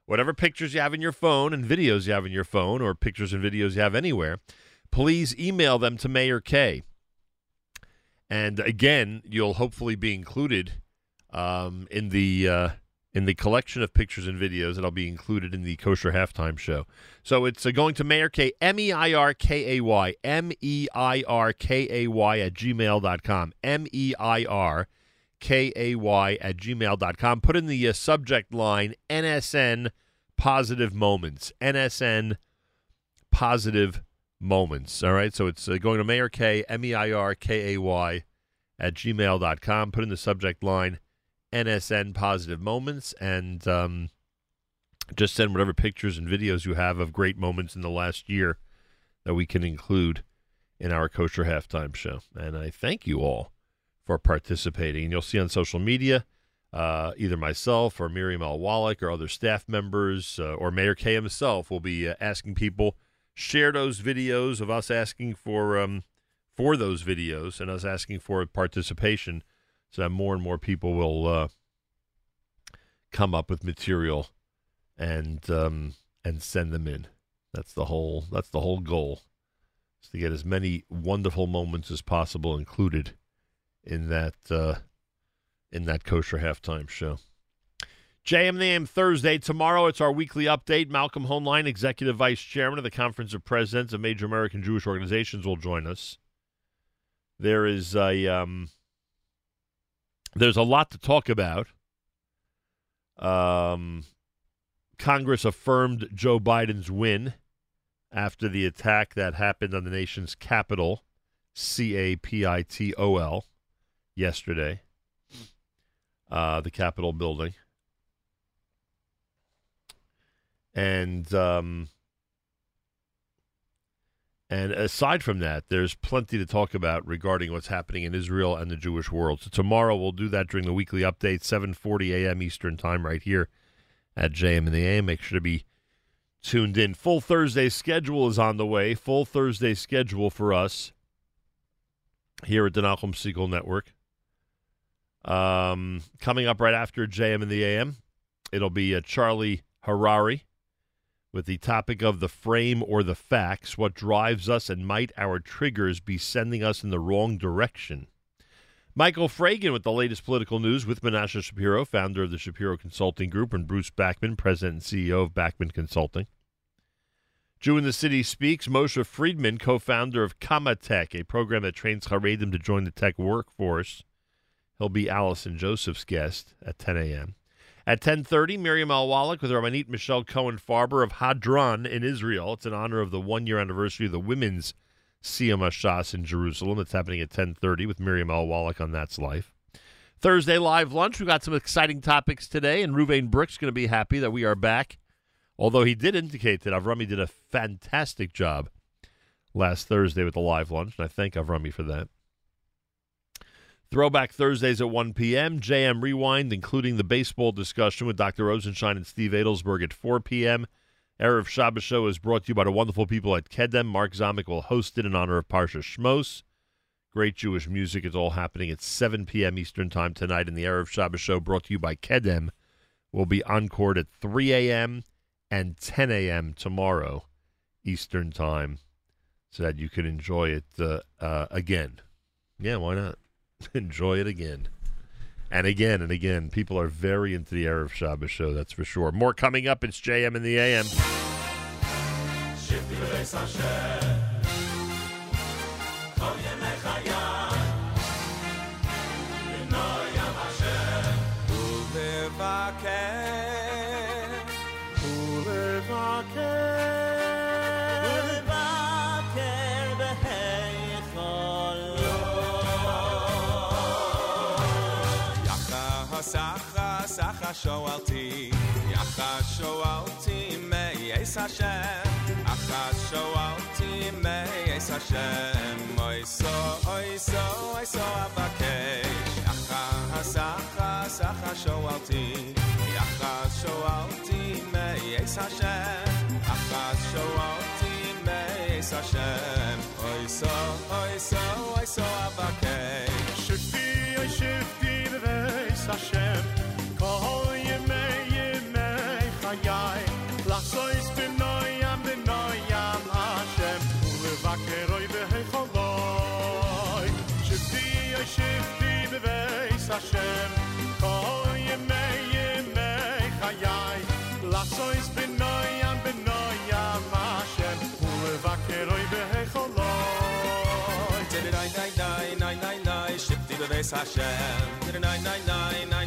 whatever pictures you have in your phone and videos you have in your phone or pictures and videos you have anywhere, please email them to Meir Kay. And again, you'll hopefully be included um, in the uh, in the collection of pictures and videos that'll be included in the kosher halftime show. So it's uh, going to Meir Kay M E I R K A Y M E I R K A Y at gmail.com. M E I R K A Y at gmail.com. Put in the uh, subject line NSN positive moments. NSN positive moments. All right. So it's uh, going to Meir Kay, M E I R K A Y at gmail.com. Put in the subject line NSN positive moments and um, just send whatever pictures and videos you have of great moments in the last year that we can include in our kosher halftime show. And I thank you all for participating. And you'll see on social media. Uh, either myself or Miriam Al Wallach or other staff members uh, or Meir Kay himself will be uh, asking people share those videos of us asking for um, for those videos and us asking for participation, so that more and more people will uh, come up with material and um, and send them in. That's the whole. That's the whole goal. Is to get as many wonderful moments as possible included in that uh, in that kosher halftime show. JM the AM Thursday. Tomorrow it's our weekly update. Malcolm Hoenlein, Executive Vice Chairman of the Conference of Presidents of Major American Jewish Organizations, will join us. There is a um, there's a lot to talk about. Um, Congress affirmed Joe Biden's win after the attack that happened on the nation's capital, C A P I T O L, yesterday. Uh, the Capitol building. And um, and aside from that, there's plenty to talk about regarding what's happening in Israel and the Jewish world. So tomorrow we'll do that during the weekly update, 7:40 a.m. Eastern Time, right here at JM in the AM. Make sure to be tuned in. Full Thursday schedule is on the way. Full Thursday schedule for us here at the Nachum Segal Network. Um, coming up right after JM in the AM, it'll be uh, Charlie Harari with the topic of the frame or the facts. What drives us and might our triggers be sending us in the wrong direction? Michael Fragin with the latest political news with Menashe Shapiro, founder of the Shapiro Consulting Group, and Bruce Backman, president and CEO of Backman Consulting. Jew in the City Speaks, Moshe Friedman, co-founder of Kamatech, a program that trains Haredim to join the tech workforce. He'll be Allison Joseph's guest at 10 a.m. At 10.30, Miriam Al-Wallach with Rabbanit Michelle Cohen-Farber of Hadran in Israel. It's in honor of the one-year anniversary of the women's Siyum Shas in Jerusalem. It's happening at 10.30 with Miriam Al-Wallach on That's Life. Thursday live lunch. We've got some exciting topics today, and Ruvain Brick's going to be happy that we are back. Although he did indicate that Avrami did a fantastic job last Thursday with the live lunch, and I thank Avrami for that. Throwback Thursdays at 1 p.m. JM Rewind, including the baseball discussion with Dr. Rosenshine and Steve Adelsberg at 4 p.m. Erev Shabbos Show is brought to you by the wonderful people at Kedem. Mark Zamek will host it in honor of Parsha Shmos. Great Jewish music is all happening at 7 p.m. Eastern Time tonight, and the Erev Shabbos Show brought to you by Kedem will be encored at 3 a.m. and 10 a.m. tomorrow Eastern Time so that you can enjoy it uh, uh, again. Yeah, why not? enjoy it again. And again and again. People are very into the Erev Shabbos show, that's for sure. More coming up. It's JM in the AM. shaw outy yach shaw outy may isa sheh ach shaw outy may isa sheh moy saw oy saw oy saw av a cage ach ach ach shaw outy yach shaw outy may isa sheh ach shaw outy may isa sheh oy saw oy saw oy saw av a cage should be a shift praise Hashem. Nine, nine, nine, nine.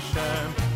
Hashem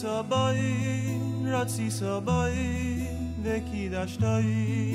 sabay, ratzi sabay, veki dashtayim.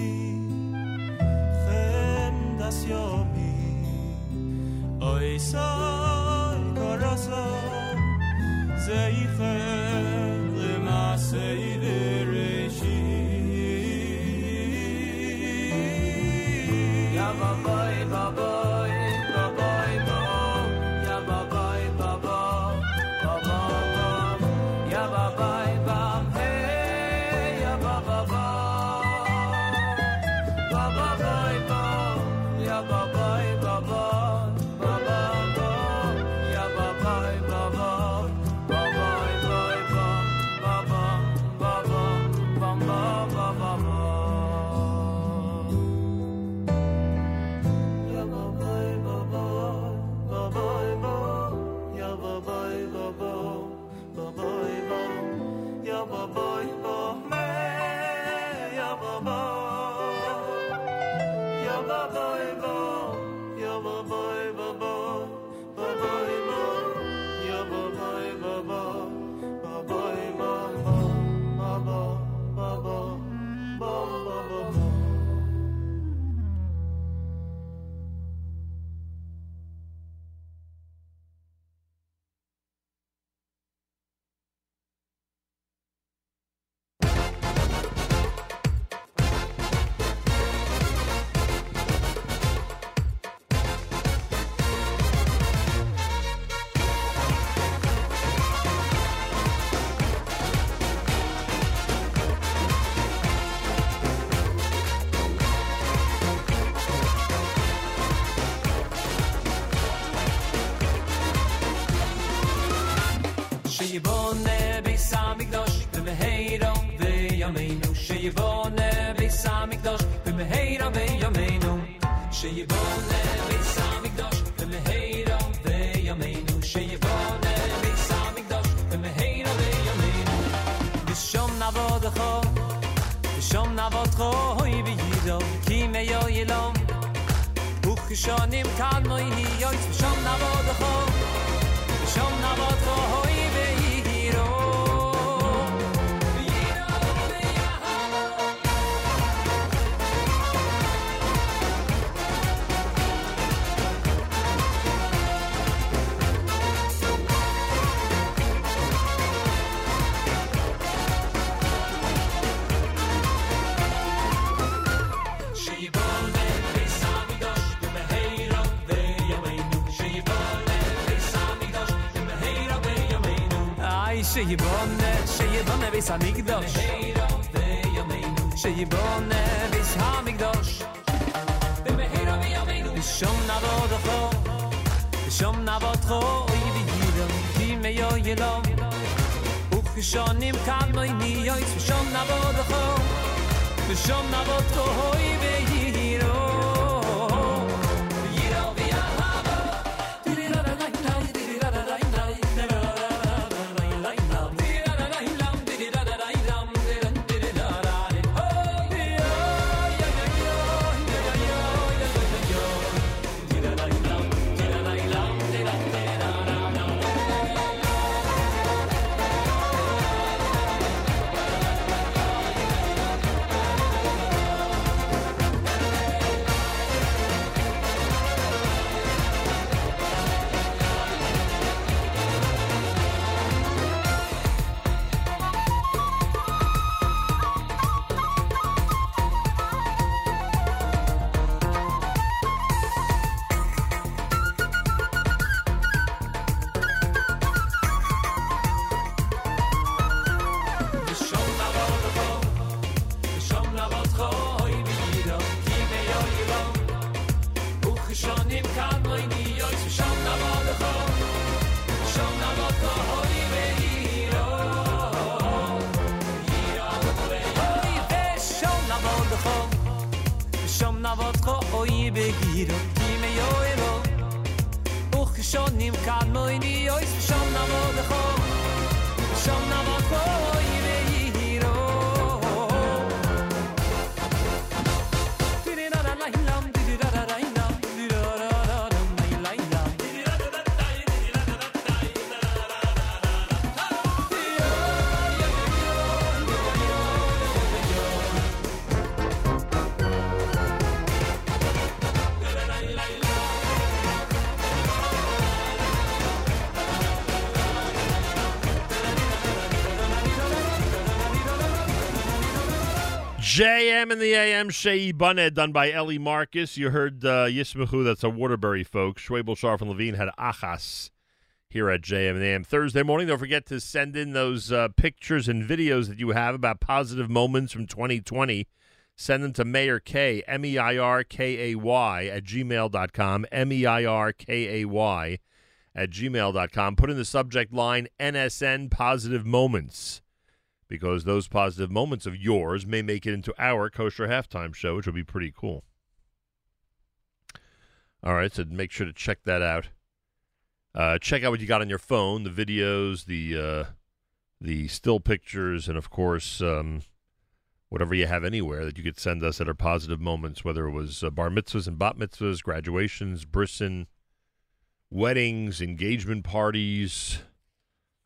Shonim kalmoy hi yoy schon im kann mei nie ich schon na bod ho schon hier und die mir joi Och schon nimm kan moi ni schon na mo JM in the AM, Shei Bunhead, done by Ellie Marcus. You heard uh, Yismachu, that's a Waterbury folk. Schwabel, Sharf, and Levine had Achas here at JM the AM. Thursday morning, don't forget to send in those uh, pictures and videos that you have about positive moments from 2020. Send them to Meir Kay, M E I R K A Y, at gmail.com, M E I R K A Y, at gmail.com. Put in the subject line NSN Positive Moments because those positive moments of yours may make it into our kosher halftime show, which will be pretty cool. All right, so make sure to check that out. Uh, check out what you got on your phone, the videos, the uh, the still pictures, and of course, um, whatever you have anywhere that you could send us that are positive moments, whether it was uh, bar mitzvahs and bat mitzvahs, graduations, brisson, weddings, engagement parties.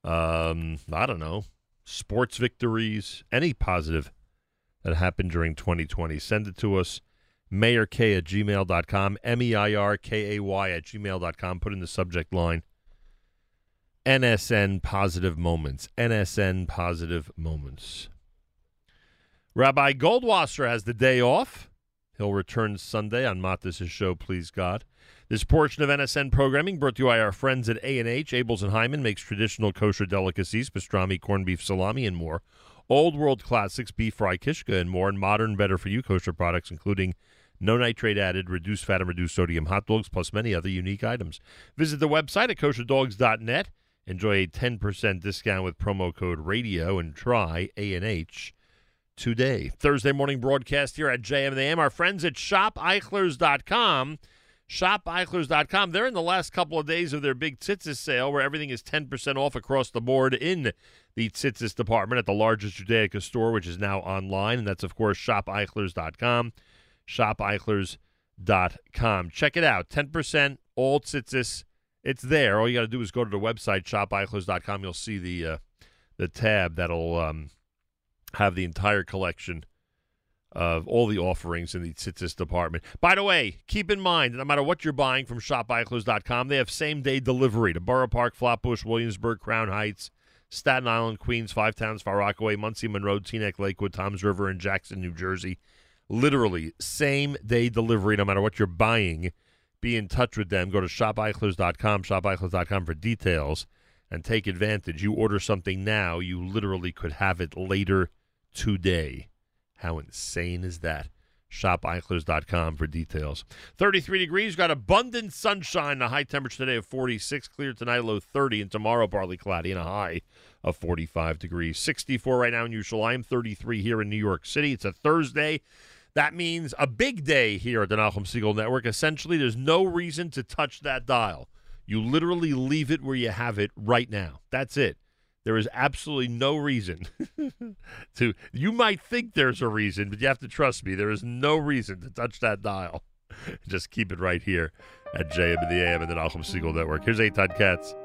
Um, I don't know, sports victories, any positive that happened during 2020. Send it to us, mayork at gmail.com, M E I R K A Y at gmail.com. Put in the subject line NSN positive moments. NSN positive moments. Rabbi Goldwasser has the day off. He'll return Sunday on Matis' show, please God. This portion of NSN programming brought to you by our friends at A&H. Abels and Hyman makes traditional kosher delicacies, pastrami, corned beef, salami, and more. Old world classics, beef fry, kishka, and more, and modern, better-for-you kosher products, including no nitrate added, reduced fat, and reduced sodium hot dogs, plus many other unique items. Visit the website at kosherdogs.net. Enjoy a 10% discount with promo code RADIO and try A&H today. Thursday morning broadcast here at JM and AM. Our friends at shopeichlers.com shopeichlers.com. They're in the last couple of days of their big Tzitzis sale where everything is 10% off across the board in the Tzitzis department at the largest Judaica store, which is now online. And that's, of course, shopeichlers.com. Shopeichlers.com. Check it out. 10% all Tzitzis. It's there. All you got to do is go to the website, shopeichlers.com. You'll see the, uh, the tab that'll um, have the entire collection of all the offerings in the Tzitzis department. By the way, keep in mind, that no matter what you're buying from ShopEichlers.com, they have same-day delivery to Borough Park, Flatbush, Williamsburg, Crown Heights, Staten Island, Queens, Five Towns, Far Rockaway, Monsey, Monroe, Teaneck, Lakewood, Toms River, and Jackson, New Jersey. Literally, same-day delivery no matter what you're buying. Be in touch with them. Go to ShopEichlers.com, ShopEichlers.com for details, and take advantage. You order something now, you literally could have it later today. How insane is that? ShopEichlers.com for details. 33 degrees, got abundant sunshine, a high temperature today of 46, clear tonight, low 30, and tomorrow partly cloudy and a high of 45 degrees. 64 right now in Usual. I'm 33 here in New York City. It's a Thursday. That means a big day here at the Nachum Segal Network. Essentially, there's no reason to touch that dial. You literally leave it where you have it right now. That's it. There is absolutely no reason to. You might think there's a reason, but you have to trust me. There is no reason to touch that dial. Just keep it right here at JM and the AM and the Nachum Segal Network. Here's Eitan Katz.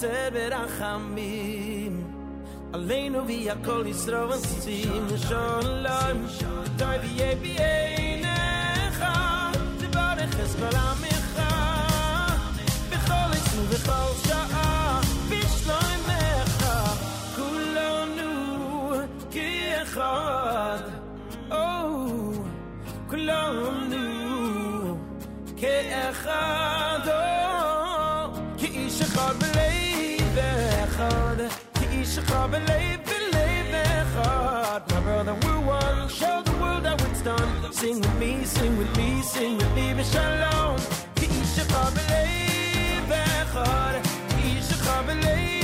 בחסד ורחמים. עלינו והכל ישרוד שים שלום. טוב יהיה בעיניך. תברך את כל עמך. בכל עת ובכל שעה. בשלומך. כולנו כאחד. Oh, כולנו כאחד, Sing with me, sing with me, sing with me בשלום. כאיש אחד בלב אחד, כאיש אחד בלב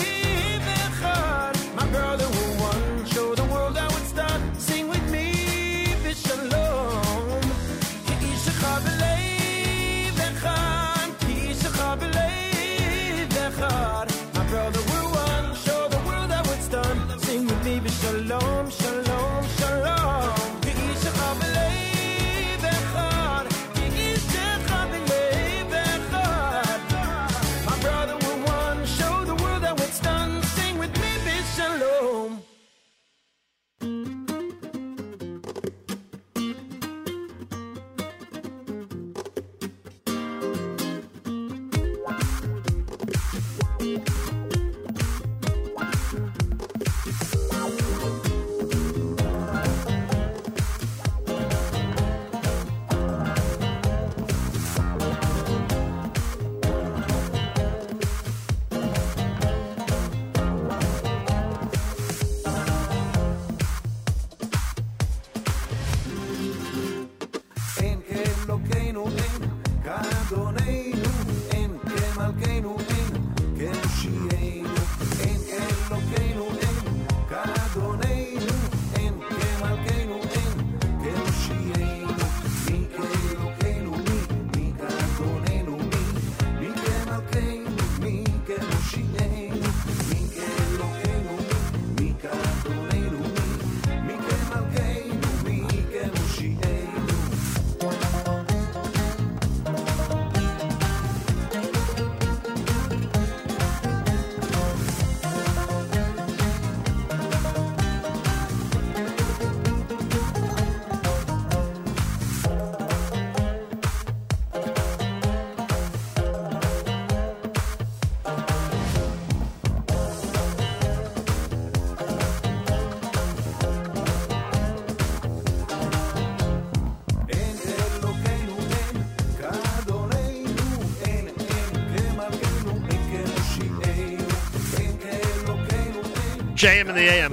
the AM.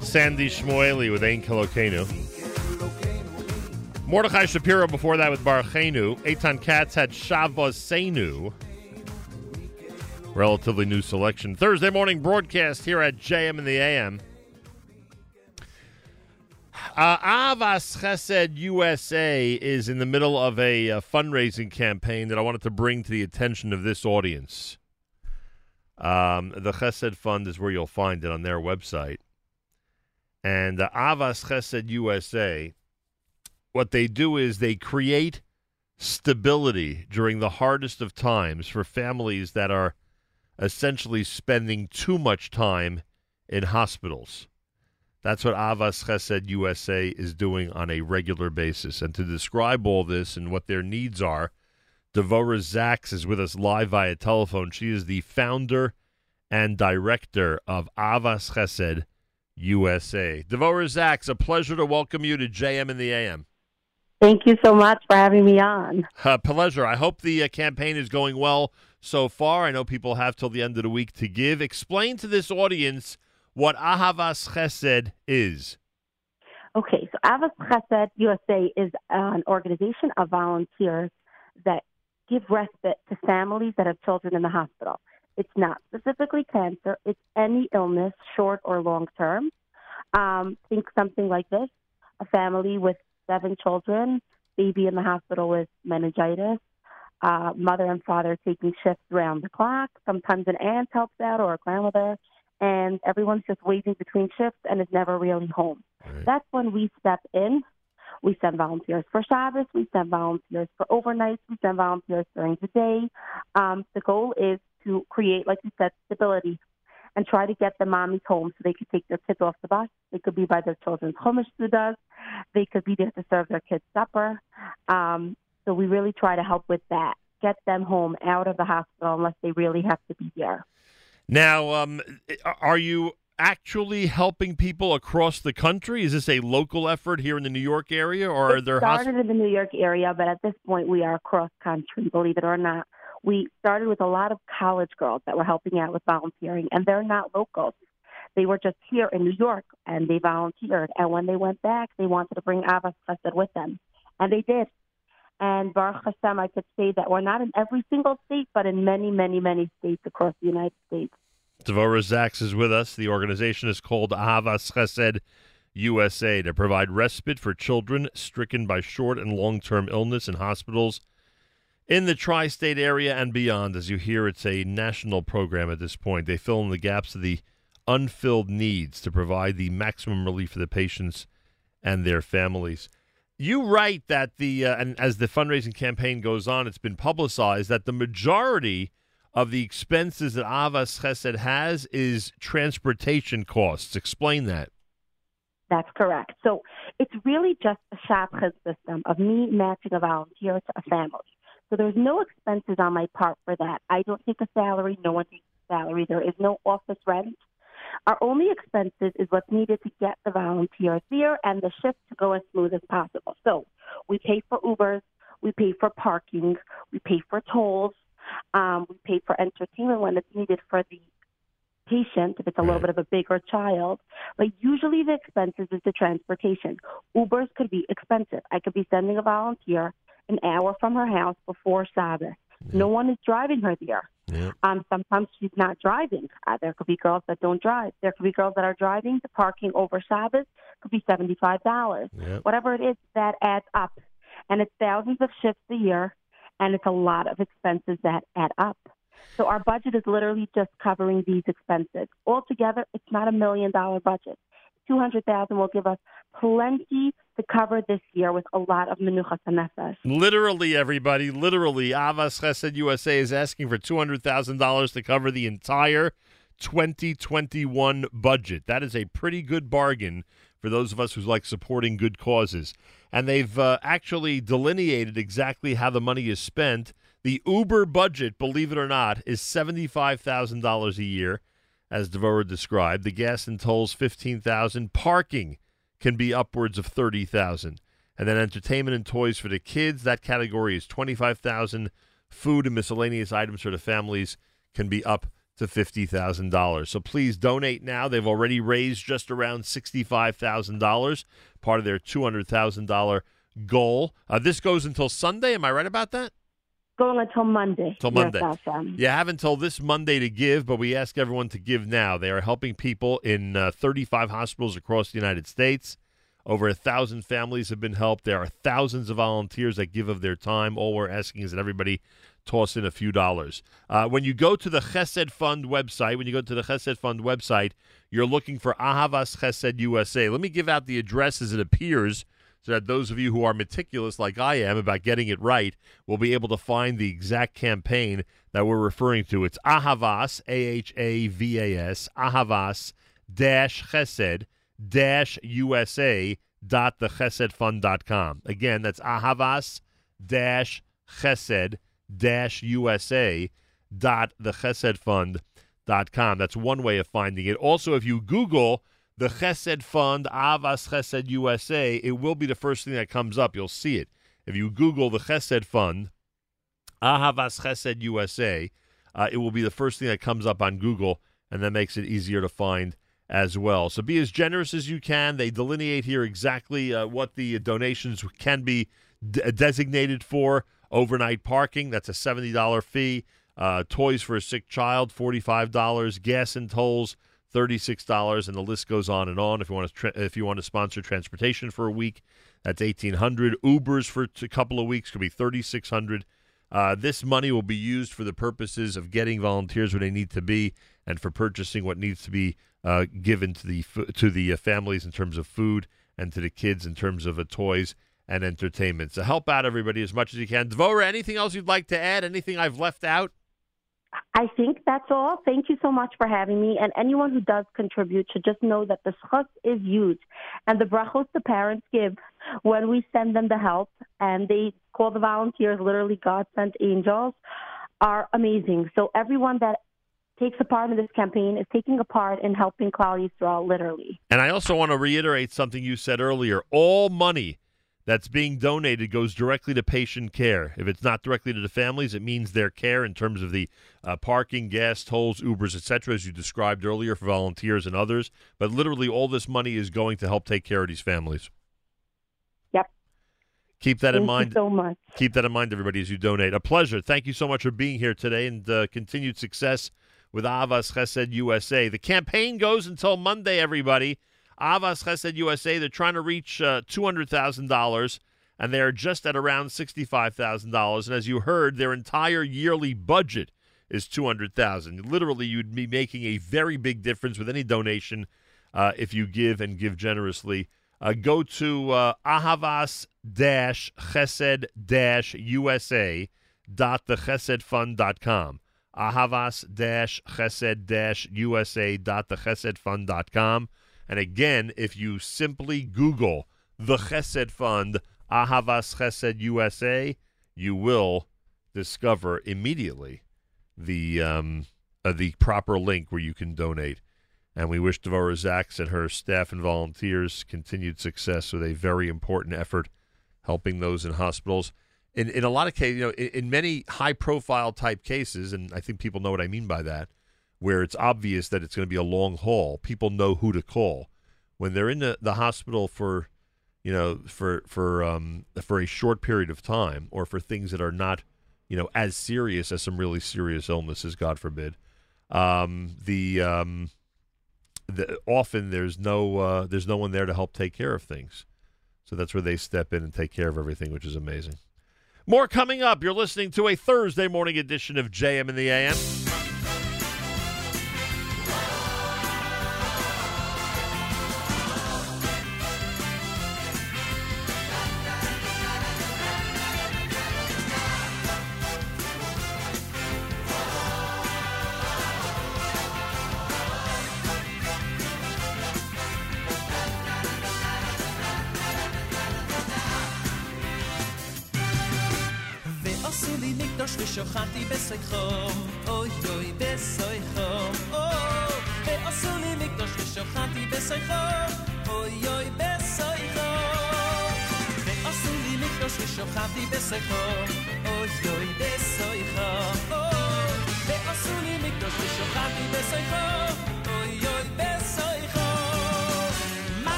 Sandy Shmueli with Ein Keloheinu. Mordechai Shapiro before that with Barchenu. Eitan Katz had Shavos Senu. Relatively new selection. Thursday morning broadcast here at JM in the AM. Uh, Ahavas Chesed USA is in the middle of a uh, fundraising campaign that I wanted to bring to the attention of this audience. Um, the Chesed Fund is where you'll find it on their website. And the Ahavas Chesed USA, what they do is they create stability during the hardest of times for families that are essentially spending too much time in hospitals. That's what Ahavas Chesed USA is doing on a regular basis. And to describe all this and what their needs are, Devora Zaks is with us live via telephone. She is the founder and director of Ahavas Chesed USA. Devorah Zaks, a pleasure to welcome you to JM in the AM. Thank you so much for having me on. Uh, pleasure. I hope the uh, campaign is going well so far. I know people have till the end of the week to give. Explain to this audience what Ahavas Chesed is. Okay, so Ahavas Chesed USA is an organization of volunteers that give respite to families that have children in the hospital. It's not specifically cancer, it's any illness, short or long term. Um, think something like this a family with seven children, baby in the hospital with meningitis, uh, mother and father taking shifts around the clock. Sometimes an aunt helps out or a grandmother, and everyone's just waiting between shifts and is never really home. That's when we step in. We send volunteers for Shabbos. We send volunteers for overnights. We send volunteers during the day. Um, the goal is to create, like you said, stability and try to get the mommies home so they could take their kids off the bus. They could be by their children's chumash. They could be there to serve their kids supper. Um, so we really try to help with that. Get them home out of the hospital unless they really have to be there. Now, um, are you actually helping people across the country? Is this a local effort here in the New York area, or are there started hosp- in the New York area, but at this point we are cross country, believe it or not. We started with a lot of college girls that were helping out with volunteering, and they're not locals. They were just here in New York, and they volunteered. And when they went back, they wanted to bring Ahavas Chesed with them, and they did. And Baruch Hashem, I could say that we're not in every single state, but in many, many, many states across the United States. Devorah Zaks is with us. The organization is called Ahavas Chesed USA to provide respite for children stricken by short and long term illness in hospitals in the tri state area and beyond. As you hear, it's a national program at this point. They fill in the gaps of the unfilled needs to provide the maximum relief for the patients and their families. You write that the, uh, and as the fundraising campaign goes on, it's been publicized that the majority of the expenses that Ahavas Chesed has is transportation costs. Explain that. That's correct. So it's really just a shapchez system of me matching a volunteer to a family. So there's no expenses on my part for that. I don't take a salary. No one takes a salary. There is no office rent. Our only expenses is what's needed to get the volunteers there and the shift to go as smooth as possible. So we pay for Ubers, we pay for parking, we pay for tolls, um, we pay for entertainment when it's needed for the patient if it's a little bit of a bigger child. But usually the expenses is the transportation. Ubers could be expensive. I could be sending a volunteer an hour from her house before Sabbath. No one is driving her there. Um, sometimes she's not driving. Uh, there could be girls that don't drive. There could be girls that are driving. The parking over Sabbath could be seventy-five dollars. Yep. Whatever it is, that adds up, and it's thousands of shifts a year, and it's a lot of expenses that add up. So our budget is literally just covering these expenses. Altogether, it's not a million dollar budget. Two hundred thousand will give us plenty to cover this year with a lot of menuchas nefesh. Literally, everybody, literally, Ahavas Chesed USA is asking for $200,000 to cover the entire 2021 budget. That is a pretty good bargain for those of us who like supporting good causes. And they've uh, actually delineated exactly how the money is spent. The Uber budget, believe it or not, is $75,000 a year, as Devorah described. The gas and tolls, 15000 Parking can be upwards of 30000 And then entertainment and toys for the kids, that category is 25000 Food and miscellaneous items for the families can be up to $50,000. So please donate now. They've already raised just around $65,000, part of their $200,000 goal. Uh, this goes until Sunday. Am I right about that? Going until Monday. Till Yes, Monday. Hashem. You have until this Monday to give, but we ask everyone to give now. They are helping people in uh, 35 hospitals across the United States. Over a thousand families have been helped. There are thousands of volunteers that give of their time. All we're asking is that everybody toss in a few dollars. Uh, when you go to the Chesed Fund website, when you go to the Chesed Fund website, you're looking for Ahavas Chesed USA. Let me give out the address as it appears so that those of you who are meticulous like I am about getting it right will be able to find the exact campaign that we're referring to. It's Ahavas, A H A V A S, Ahavas dash Chesed dash USA dot the Chesed Fund dot com. Again, that's Ahavas dash Chesed dash USA dot the chesed.com. That's one way of finding it. Also, if you Google the Chesed Fund, Ahavas Chesed USA, it will be the first thing that comes up. You'll see it. If you Google the Chesed Fund, Ahavas Chesed USA, uh, it will be the first thing that comes up on Google, and that makes it easier to find as well. So be as generous as you can. They delineate here exactly uh, what the donations can be d- designated for. Overnight parking, that's a $70 fee. Uh, toys for a sick child, $45. Gas and tolls, $36. And the list goes on and on. If you want to, tra- if you want to sponsor transportation for a week, that's 1800 Ubers for a couple of weeks could be 3600 uh, This money will be used for the purposes of getting volunteers where they need to be and for purchasing what needs to be uh, given to the to the uh, families in terms of food and to the kids in terms of uh, toys and entertainment. So help out everybody as much as you can. Dvora, anything else you'd like to add? Anything I've left out? I think that's all. Thank you so much for having me. And anyone who does contribute should just know that the schus is huge. And the brachos the parents give when we send them the help and they call the volunteers literally God sent angels are amazing. So everyone that takes a part in this campaign is taking a part in helping Klal Yisrael, literally. And I also want to reiterate something you said earlier. All money that's being donated goes directly to patient care. If it's not directly to the families, it means their care in terms of the uh, parking, gas, tolls, Ubers, etc., as you described earlier for volunteers and others. But literally, all this money is going to help take care of these families. Yep. Keep that Thank in you mind. so much. Keep that in mind, everybody, as you donate. A pleasure. Thank you so much for being here today, and uh, continued success with Ahavas Chesed USA. The campaign goes until Monday, everybody. Ahavas Chesed USA, they're trying to reach uh, $200,000, and they're just at around $65,000. And as you heard, their entire yearly budget is 200000 Literally, you'd be making a very big difference with any donation uh, if you give and give generously. Uh, go to uh, ahavas-chesed-usa dot thechesedfund.com ahavas-chesed-usa dot thechesedfund.com and again, if you simply Google the Chesed Fund, Ahavas Chesed USA, you will discover immediately the um, uh, the proper link where you can donate. And we wish Devorah Zaks and her staff and volunteers continued success with a very important effort helping those in hospitals. In, in a lot of cases, you know, in, in many high profile type cases, and I think people know what I mean by that, where it's obvious that it's going to be a long haul, people know who to call. When they're in the, the hospital for, you know, for for um, for a short period of time, or for things that are not, you know, as serious as some really serious illnesses, God forbid, um, the, um, the often there's no uh, there's no one there to help take care of things, so that's where they step in and take care of everything, which is amazing. More coming up. You're listening to a Thursday morning edition of JM in the AM.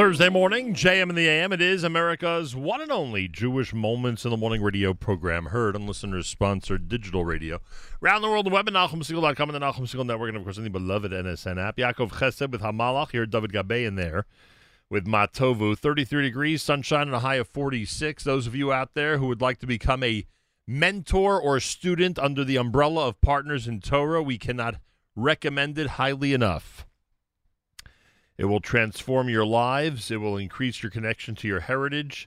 Thursday morning, JM in the AM. It is America's one and only Jewish Moments in the Morning radio program, heard on listeners sponsored digital radio. Around the world, the web at NachumSegal.com and the Nachum Segal Network, and of course, in the beloved NSN app. Yaakov Chesed with Hamalach, here David Gabe in there with Matovu. 33 degrees, sunshine, and a high of 46. Those of you out there who would like to become a mentor or student under the umbrella of Partners in Torah, we cannot recommend it highly enough. It will transform your lives. It will increase your connection to your heritage.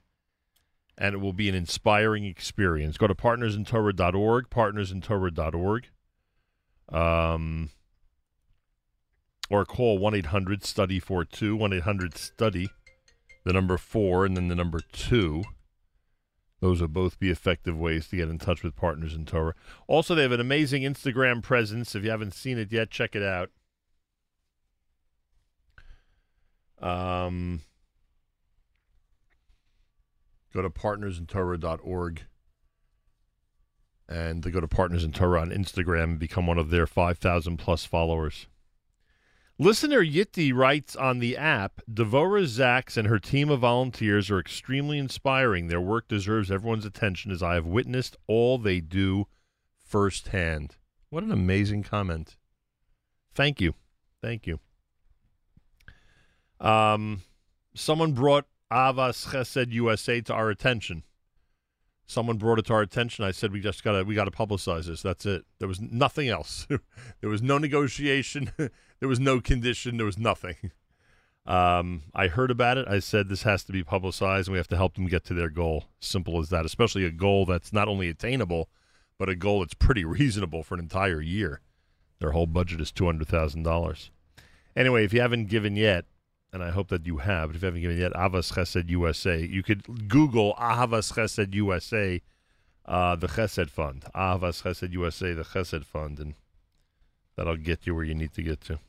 And it will be an inspiring experience. Go to partnersintorah.org, partnersintorah.org. Um, or call 1 800 study 42, 1 800 study, the number 4, and then the number 2. Those will both be effective ways to get in touch with Partners in Torah. Also, they have an amazing Instagram presence. If you haven't seen it yet, check it out. Um, go to partnersintorah.org and to go to Partners in Torah on Instagram and become one of their 5,000 plus followers. Listener Yitti writes on the app Devora Zaks and her team of volunteers are extremely inspiring. Their work deserves everyone's attention as I have witnessed all they do firsthand. What an amazing comment. Thank you. Thank you. Um, someone brought Ahavas Chesed USA to our attention. Someone brought it to our attention. I said we just gotta we gotta publicize this. That's it. There was nothing else. there was no negotiation. there was no condition. There was nothing. Um, I heard about it. I said this has to be publicized, and we have to help them get to their goal. Simple as that. Especially a goal that's not only attainable, but a goal that's pretty reasonable for an entire year. Their whole budget is two hundred thousand dollars. Anyway, if you haven't given yet, and I hope that you have. But if you haven't given it yet, Ahavas Chesed USA. You could Google Ahavas Chesed USA, uh, the Chesed Fund. Ahavas Chesed USA, the Chesed Fund, and that'll get you where you need to get to.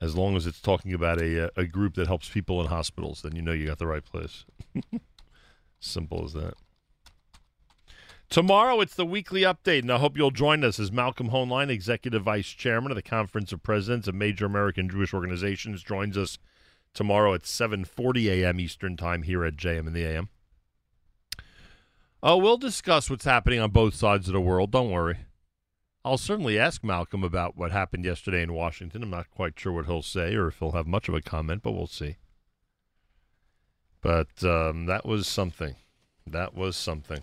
As long as it's talking about a uh, a group that helps people in hospitals, then you know you got the right place. Simple as that. Tomorrow, it's the weekly update, and I hope you'll join us as Malcolm Hoenlein, Executive Vice Chairman of the Conference of Presidents of Major American Jewish Organizations, joins us tomorrow at 7.40 a.m. Eastern Time here at JM in the AM. Oh, we'll discuss what's happening on both sides of the world. Don't worry. I'll certainly ask Malcolm about what happened yesterday in Washington. I'm not quite sure what he'll say or if he'll have much of a comment, but we'll see. But um, that was something. That was something.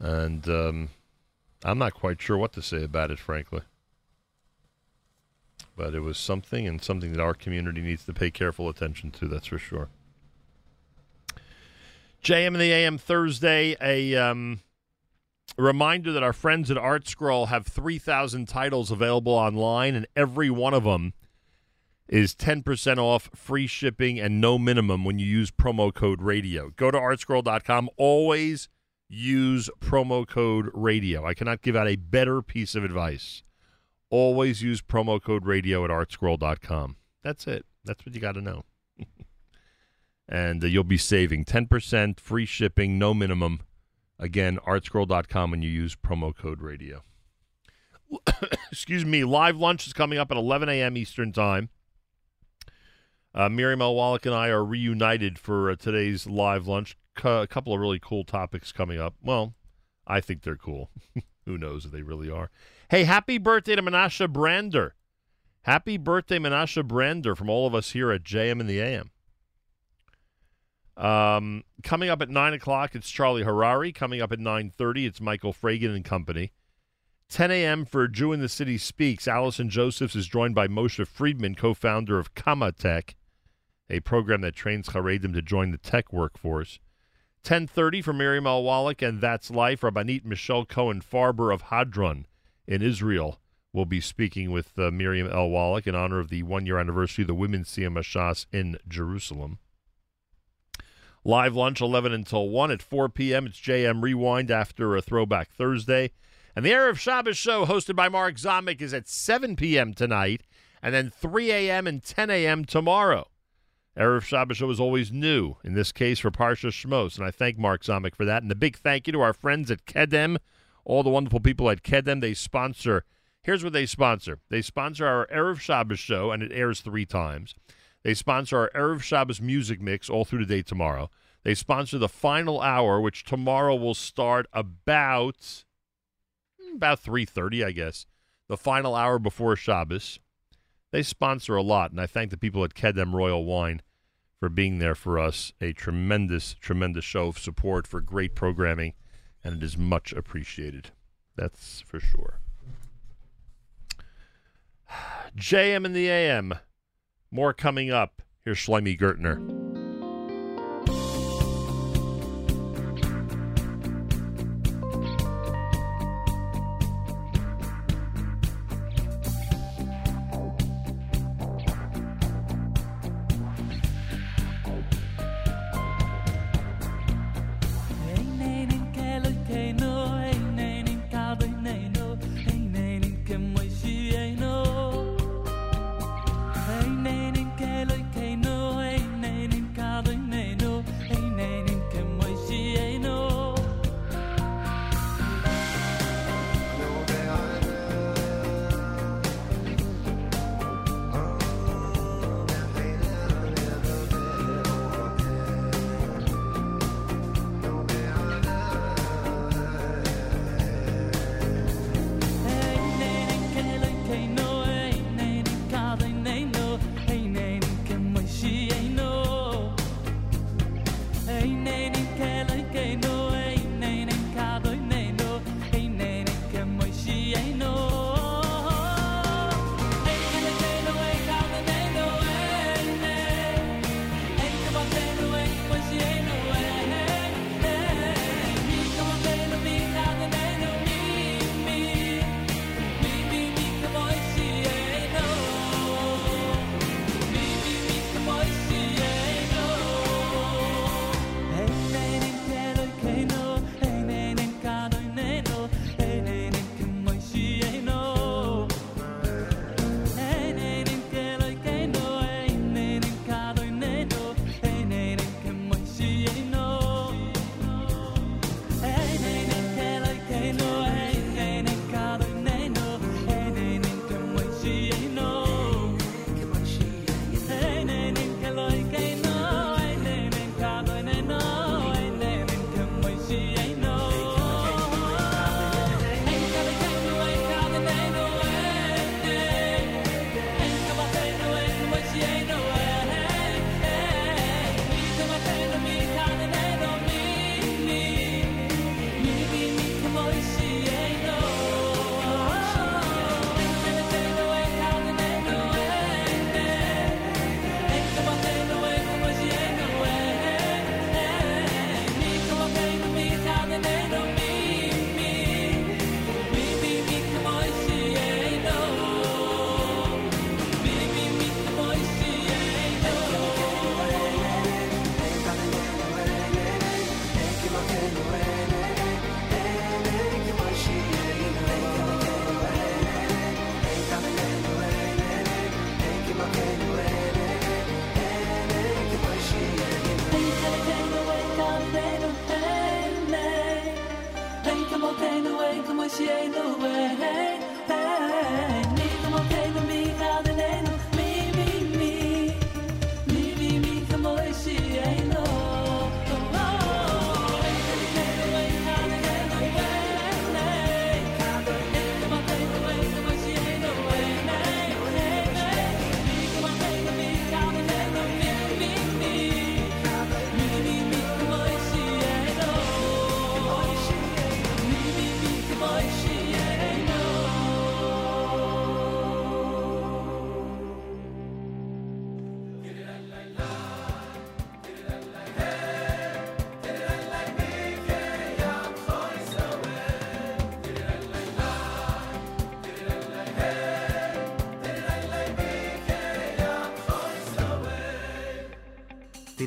And um, I'm not quite sure what to say about it, frankly. But it was something and something that our community needs to pay careful attention to, that's for sure. JM and the AM Thursday, a um, reminder that our friends at ArtScroll have 3,000 titles available online, and every one of them is 10% off, free shipping, and no minimum when you use promo code radio. Go to artscroll.com. Always use promo code radio. I cannot give out a better piece of advice. Always use promo code radio at artscroll.com. That's it. That's what you got to know. and uh, you'll be saving 10% free shipping, no minimum. Again, artscroll.com when you use promo code radio. Excuse me. Live lunch is coming up at 11 a.m. Eastern Time. Uh, Miriam L. Wallach and I are reunited for uh, today's live lunch. C- a couple of really cool topics coming up. Well, I think they're cool. Who knows if they really are. Hey, happy birthday to Menashe Brander. Happy birthday, Menashe Brander, from all of us here at JM in the AM. Um, coming up at 9 o'clock, it's Charlie Harary. Coming up at 9.30, it's Michael Fragin and Company. 10 a.m. for Jew in the City Speaks. Allison Josephs is joined by Moshe Friedman, co-founder of KamaTech, a program that trains Haredim to join the tech workforce. 10.30 for Miriam L. Wallach and That's Life. Rabbanit Michelle Cohen Farber of Hadran in Israel will be speaking with uh, Miriam L. Wallach in honor of the one-year anniversary of the Women's Hashas in Jerusalem. Live lunch 11 until 1 at 4 p.m. It's JM Rewind after a Throwback Thursday. And the Erev Shabbos show, hosted by Mark Zomick, is at 7 p.m. tonight, and then 3 a.m. and 10 a.m. tomorrow. Erev Shabbos show is always new, in this case for Parsha Shmos, and I thank Mark Zomick for that. And a big thank you to our friends at Kedem, all the wonderful people at Kedem. They sponsor Here's what they sponsor. They sponsor our Erev Shabbos show, and it airs three times. They sponsor our Erev Shabbos music mix all through the day tomorrow. They sponsor the final hour, which tomorrow will start about hmm, about 3.30, I guess. The final hour before Shabbos. They sponsor a lot, and I thank the people at Kedem Royal Wine for being there for us. A tremendous, tremendous show of support for great programming, and it is much appreciated. That's for sure. JM and the AM. More coming up. Here's Shlomi Gertner.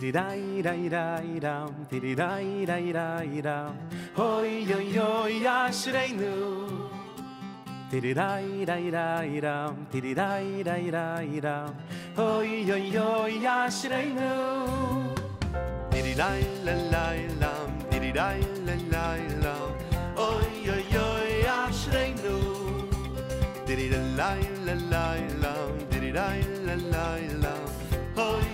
Tiri dai dai dai da, tiri dai dai dai da. Hoi yo yo ya shreinu. Tiri dai dai dai da, tiri dai dai dai da. Hoi yo yo ya shreinu. Tiri dai la la la, tiri dai la la la. Hoi yo yo ya shreinu. Tiri la la la, tiri dai la la la. Hoi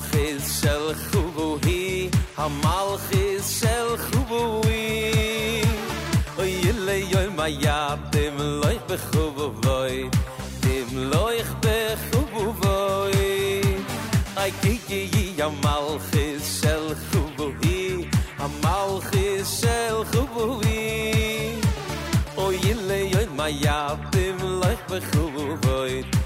malchis shel khubui ha malchis shel khubui oy le yoy mayab dem loy khubui dem loy khubui ay kike yi ha malchis shel khubui ha malchis shel khubui oy le yoy mayab dem loy khubui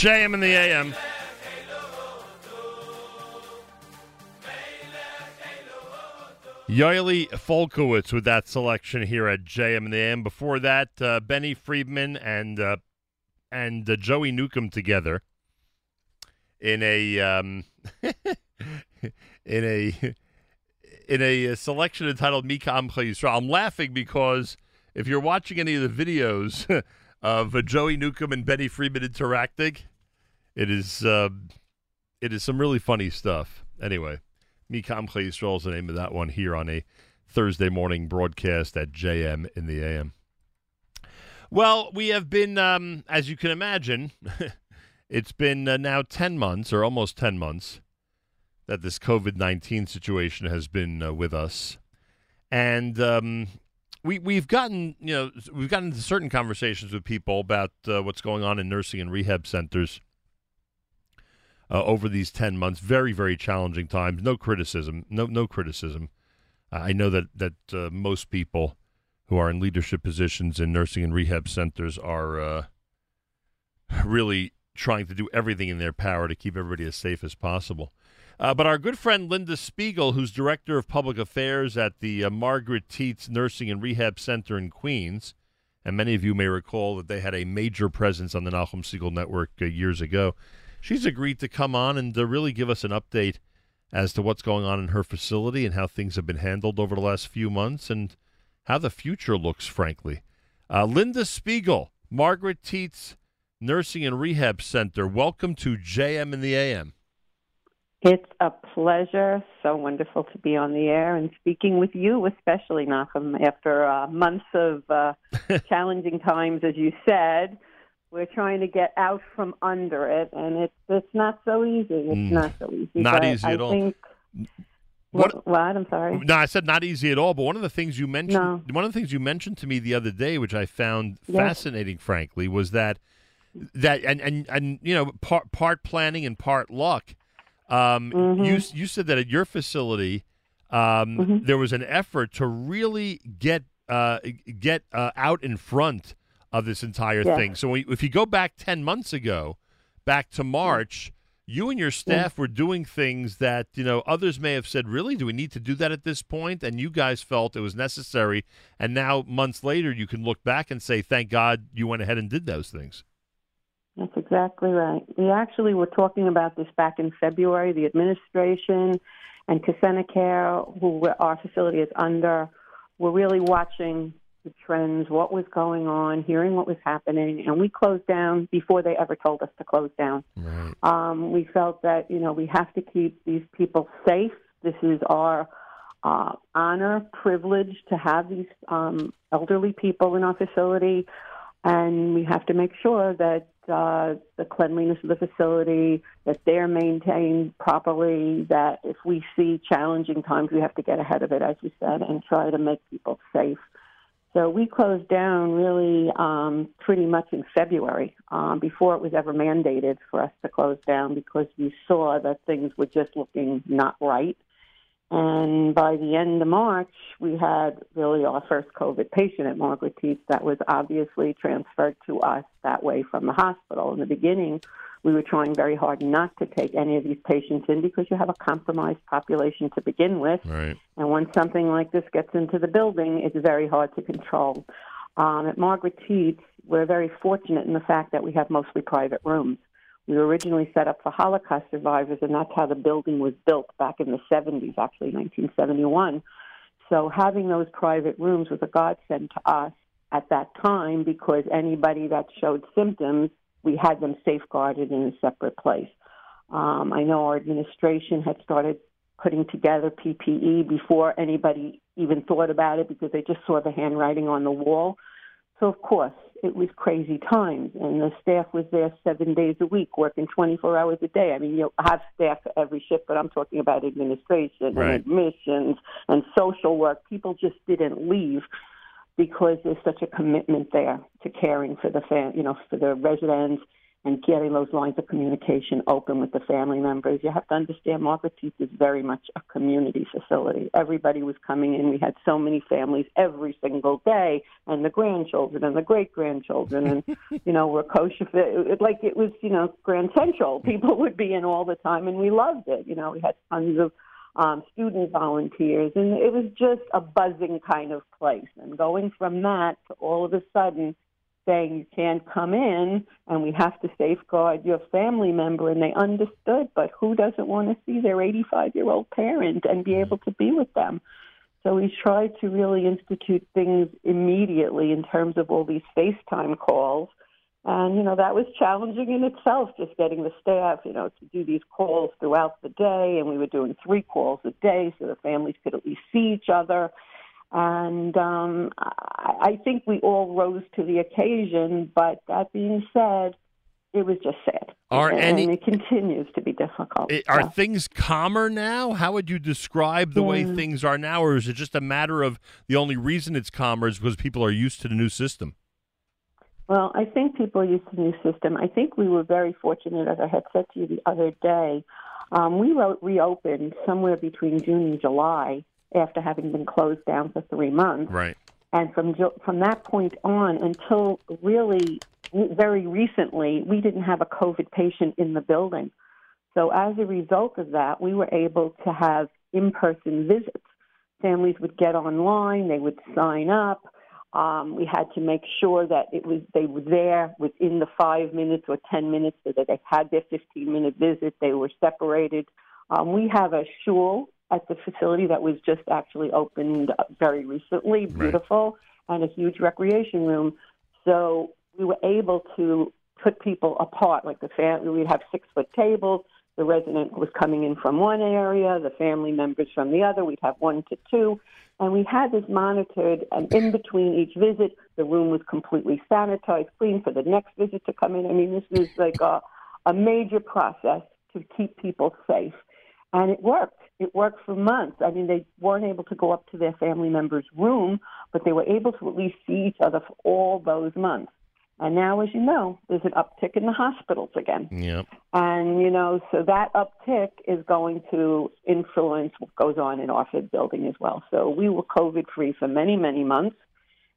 JM in the AM. Yoeli Folkowitz with that selection here at JM in the AM. Before that, uh, Benny Friedman and uh, and uh, Joey Newcomb together in a um, in a in a selection entitled Mikam Yisrael. I'm laughing because if you're watching any of the videos of uh, Joey Newcomb and Benny Friedman interacting, it is uh, it is some really funny stuff. Anyway, Mika Amcha Yisrael is the name of that one here on a Thursday morning broadcast at JM in the AM. Well, we have been, um, as you can imagine, it's been uh, now 10 months or almost 10 months that this COVID 19 situation has been uh, with us. And um, we, we've gotten, you know, we've gotten into certain conversations with people about uh, what's going on in nursing and rehab centers uh, over these 10 months. Very, very challenging times. No criticism. No, no criticism. I know that, that uh, most people who are in leadership positions in nursing and rehab centers are uh, really trying to do everything in their power to keep everybody as safe as possible. Uh, but our good friend Linda Spiegel, who's director of public affairs at the uh, Margaret Tietz Nursing and Rehab Center in Queens, and many of you may recall that they had a major presence on the Nachum Segal Network uh, years ago. She's agreed to come on and to really give us an update as to what's going on in her facility and how things have been handled over the last few months and how the future looks, frankly. Uh, Linda Spiegel, Margaret Tietz Nursing and Rehab Center, welcome to JM in the AM. It's a pleasure. So wonderful to be on the air and speaking with you, especially Nachum. After uh, months of uh, challenging times, as you said, we're trying to get out from under it, and it's it's not so easy. It's Mm. not so easy. Not easy I at all. Think, What- what? What? I'm sorry. No, I said not easy at all. But one of the things you mentioned, No. one of the things you mentioned to me the other day, which I found Yes. fascinating, frankly, was that that and and and you know part part planning and part luck. Um, Mm-hmm. You you said that at your facility, um, Mm-hmm. there was an effort to really get uh, get uh, out in front of this entire Yes. thing. So if you go back ten months ago, back to March. You and your staff were doing things that you know others may have said, "Really, do we need to do that at this point?" And you guys felt it was necessary. And now, months later, you can look back and say, "Thank God you went ahead and did those things." That's exactly right. We actually were talking about this back in February. The administration and Casena Care, who our facility is under, were really watching the trends, what was going on, hearing what was happening, and we closed down before they ever told us to close down. Right. Um, we felt that you know we have to keep these people safe. This is our uh, honor, privilege to have these um, elderly people in our facility, and we have to make sure that uh, the cleanliness of the facility, that they're maintained properly. That if we see challenging times, we have to get ahead of it, as you said, and try to make people safe. So we closed down really um, pretty much in February, um, before it was ever mandated for us to close down, because we saw that things were just looking not right. And by the end of March, we had really our first COVID patient at Margaret Tietz that was obviously transferred to us that way from the hospital. In the beginning, we were trying very hard not to take any of these patients in because you have a compromised population to begin with. Right. And when something like this gets into the building, it's very hard to control. Um, at Margaret Tietz, we're very fortunate in the fact that we have mostly private rooms. We were originally set up for Holocaust survivors, and that's how the building was built back in the 70s, actually 1971. So having those private rooms was a godsend to us at that time because anybody that showed symptoms, we had them safeguarded in a separate place. Um, I know our administration had started putting together PPE before anybody even thought about it because they just saw the handwriting on the wall. So, of course, it was crazy times, and the staff was there seven days a week, working 24 hours a day. I mean, you have staff for every shift, but I'm talking about administration Right. and admissions and social work. People just didn't leave because there's such a commitment there to caring for the fam- you know, for the residents and getting those lines of communication open with the family members. You have to understand Margaret Tietz is very much a community facility. Everybody was coming in. We had so many families every single day, and the grandchildren and the great grandchildren, and you know, we're kosher. Like it was, you know, Grand Central. People would be in all the time, and we loved it. You know, we had tons of um, student volunteers, and it was just a buzzing kind of place. And going from that to all of a sudden saying you can't come in and we have to safeguard your family member, and they understood, but who doesn't want to see their 85 year old parent and be able to be with them? So we tried to really institute things immediately in terms of all these FaceTime calls. And, you know, that was challenging in itself, just getting the staff, you know, to do these calls throughout the day. And we were doing three calls a day so the families could at least see each other. And um, I, I think we all rose to the occasion. But that being said, it was just sad. Are and any- it continues to be difficult. I- Are Yeah. things calmer now? How would you describe the way things are now, or is it just a matter of the only reason it's calmer is because people are used to the new system? Well, I think people used the new system. I think we were very fortunate, as I had said to you the other day. Um, we wrote, reopened somewhere between June and July after having been closed down for three months. Right. And from from that point on until really very recently, we didn't have a COVID patient in the building. So as a result of that, we were able to have in-person visits. Families would get online, they would sign up. Um, we had to make sure that it was they were there within the five minutes or ten minutes, so that they had their 15-minute visit. They were separated. Um, we have a shul at the facility that was just actually opened very recently, beautiful, and a huge recreation room. So we were able to put people apart. Like the family, we'd have six foot tables. The resident was coming in from one area, the family members from the other. We'd have one to two. And we had this monitored, and in between each visit, the room was completely sanitized, clean for the next visit to come in. I mean, this was like a, a major process to keep people safe. And it worked. It worked for months. I mean, they weren't able to go up to their family member's room, but they were able to at least see each other for all those months. And now, as you know, there's an uptick in the hospitals again. Yep. And, you know, so that uptick is going to influence what goes on in our Fed building as well. So we were COVID free for many, many months.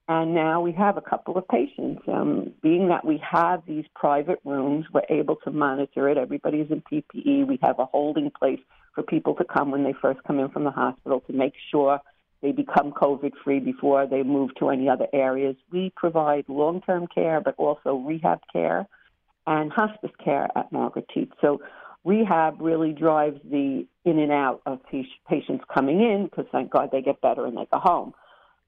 And now we have a couple of patients. Um, being that we have these private rooms, we're able to monitor it. Everybody's in PPE. We have a holding place for people to come when they first come in from the hospital to make sure they become COVID free before they move to any other areas. We provide long term care, but also rehab care and hospice care at Margaret. So rehab really drives the in and out of patients coming in because thank God they get better and they go home.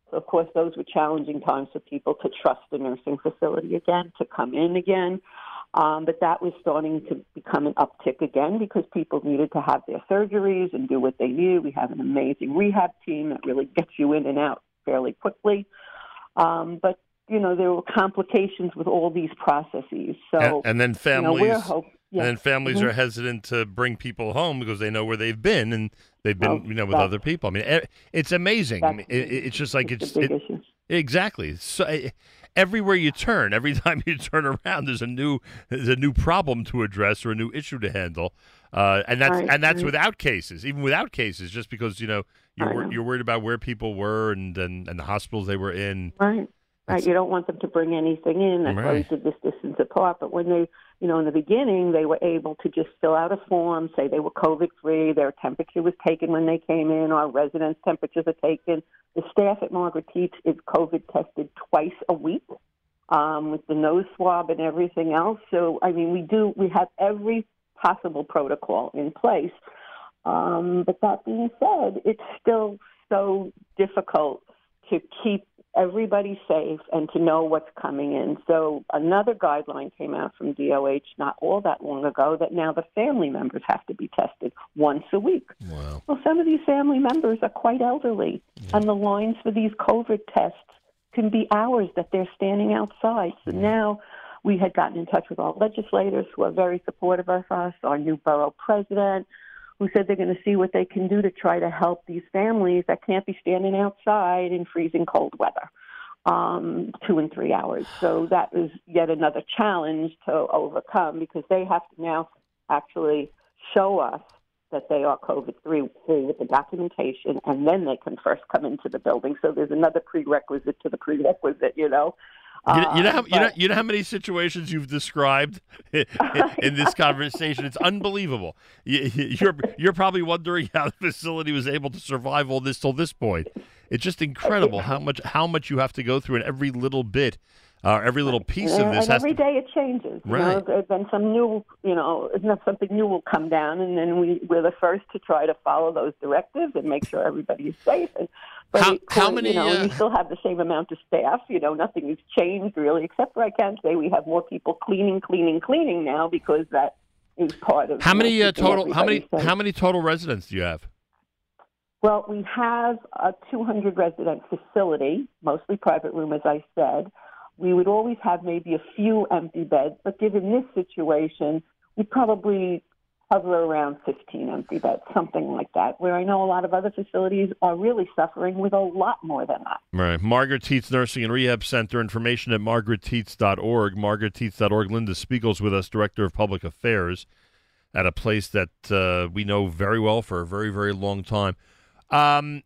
So of course those were challenging times for people to trust the nursing facility again, to come in again. Um, but that was starting to become an uptick again because people needed to have their surgeries and do what they needed. We have an amazing rehab team that really gets you in and out fairly quickly. Um, but you know there were complications with all these processes. So and, and then you know, families, hope- yeah. and then families Mhm. are hesitant to bring people home because they know where they've been and they've been, Oh, you know, with other people. I mean, it's amazing. I mean, it, it's just like it's, big it- exactly. So everywhere you turn, every time you turn around, there's a new there's a new problem to address or a new issue to handle, uh, and that's Right, and that's right. without cases, even without cases, just because you know you're know. you're worried about where people were and and, and the hospitals they were in. Right. Right. You don't want them to bring anything in. That's why we Right. did this distance apart. But when they, you know, in the beginning, they were able to just fill out a form, say they were COVID free, their temperature was taken when they came in, our residents' temperatures are taken. The staff at Margaret Tietz is COVID tested twice a week um, with the nose swab and everything else. So, I mean, we do, we have every possible protocol in place. Um, but that being said, it's still so difficult to keep everybody safe and to know what's coming in. So another guideline came out from DOH not all that long ago that now the family members have to be tested once a week. Wow. Well, some of these family members are quite elderly, and the lines for these COVID tests can be hours that they're standing outside. So now we had gotten in touch with our legislators who are very supportive of us, our new borough president, who said they're going to see what they can do to try to help these families that can't be standing outside in freezing cold weather. um, two and three hours. So that is yet another challenge to overcome because they have to now actually show us that they are COVID free with the documentation, and then they can first come into the building. So there's another prerequisite to the prerequisite, you know. You, know- you know, Uh, how, you know, you know how many situations you've described in, in this conversation. It's unbelievable. You, you're you're probably wondering how the facility was able to survive all this till this point. It's just incredible how much how much you have to go through, and every little bit, uh, every little piece of and this has every to. day it changes. You Right. know, then some new, you know, something new will come down, and then we we're the first to try to follow those directives and make sure everybody is safe. And but How- it- how many, You know, uh, we still have the same amount of staff. You know, nothing has changed really, except for I can say we have more people cleaning, cleaning, cleaning now because that is part of. How many uh, total? How many? safe. How many total residents do you have? Well, we have a 200 resident facility, mostly private room, as I said. We would always have maybe a few empty beds, but given this situation, we probably hover around 15 empty beds, something like that. Where I know a lot of other facilities are really suffering with a lot more than that. Right. Margaret Tietz Nursing and Rehab Center. Information at margarettietz.org. Margarettietz.org. Linda Spiegel's with us, Director of Public Affairs, at a place that uh, we know very well for a very, very long time. Um,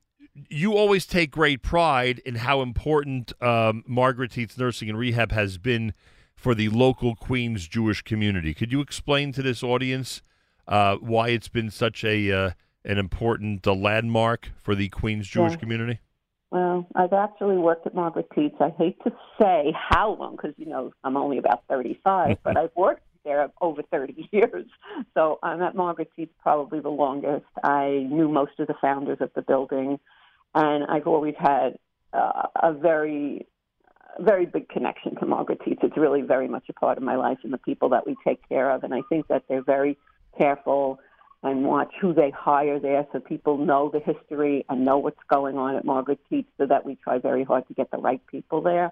you always take great pride in how important um, Margaret Nursing and Rehab has been for the local Queens Jewish community. Could you explain to this audience uh, why it's been such a uh, an important uh, landmark for the Queens Jewish Yeah. community? Well, I've actually worked at Margaret Tietz. I hate to say how long because you know I'm only about 35, but I've worked there over 30 years. So I'm at Margaret Tietz probably the longest. I knew most of the founders of the building, and I've always had uh, a very very big connection to Margaret Tietz. It's really very much a part of my life and the people that we take care of. And I think that they're very careful and watch who they hire there so people know the history and know what's going on at Margaret Tietz so that we try very hard to get the right people there.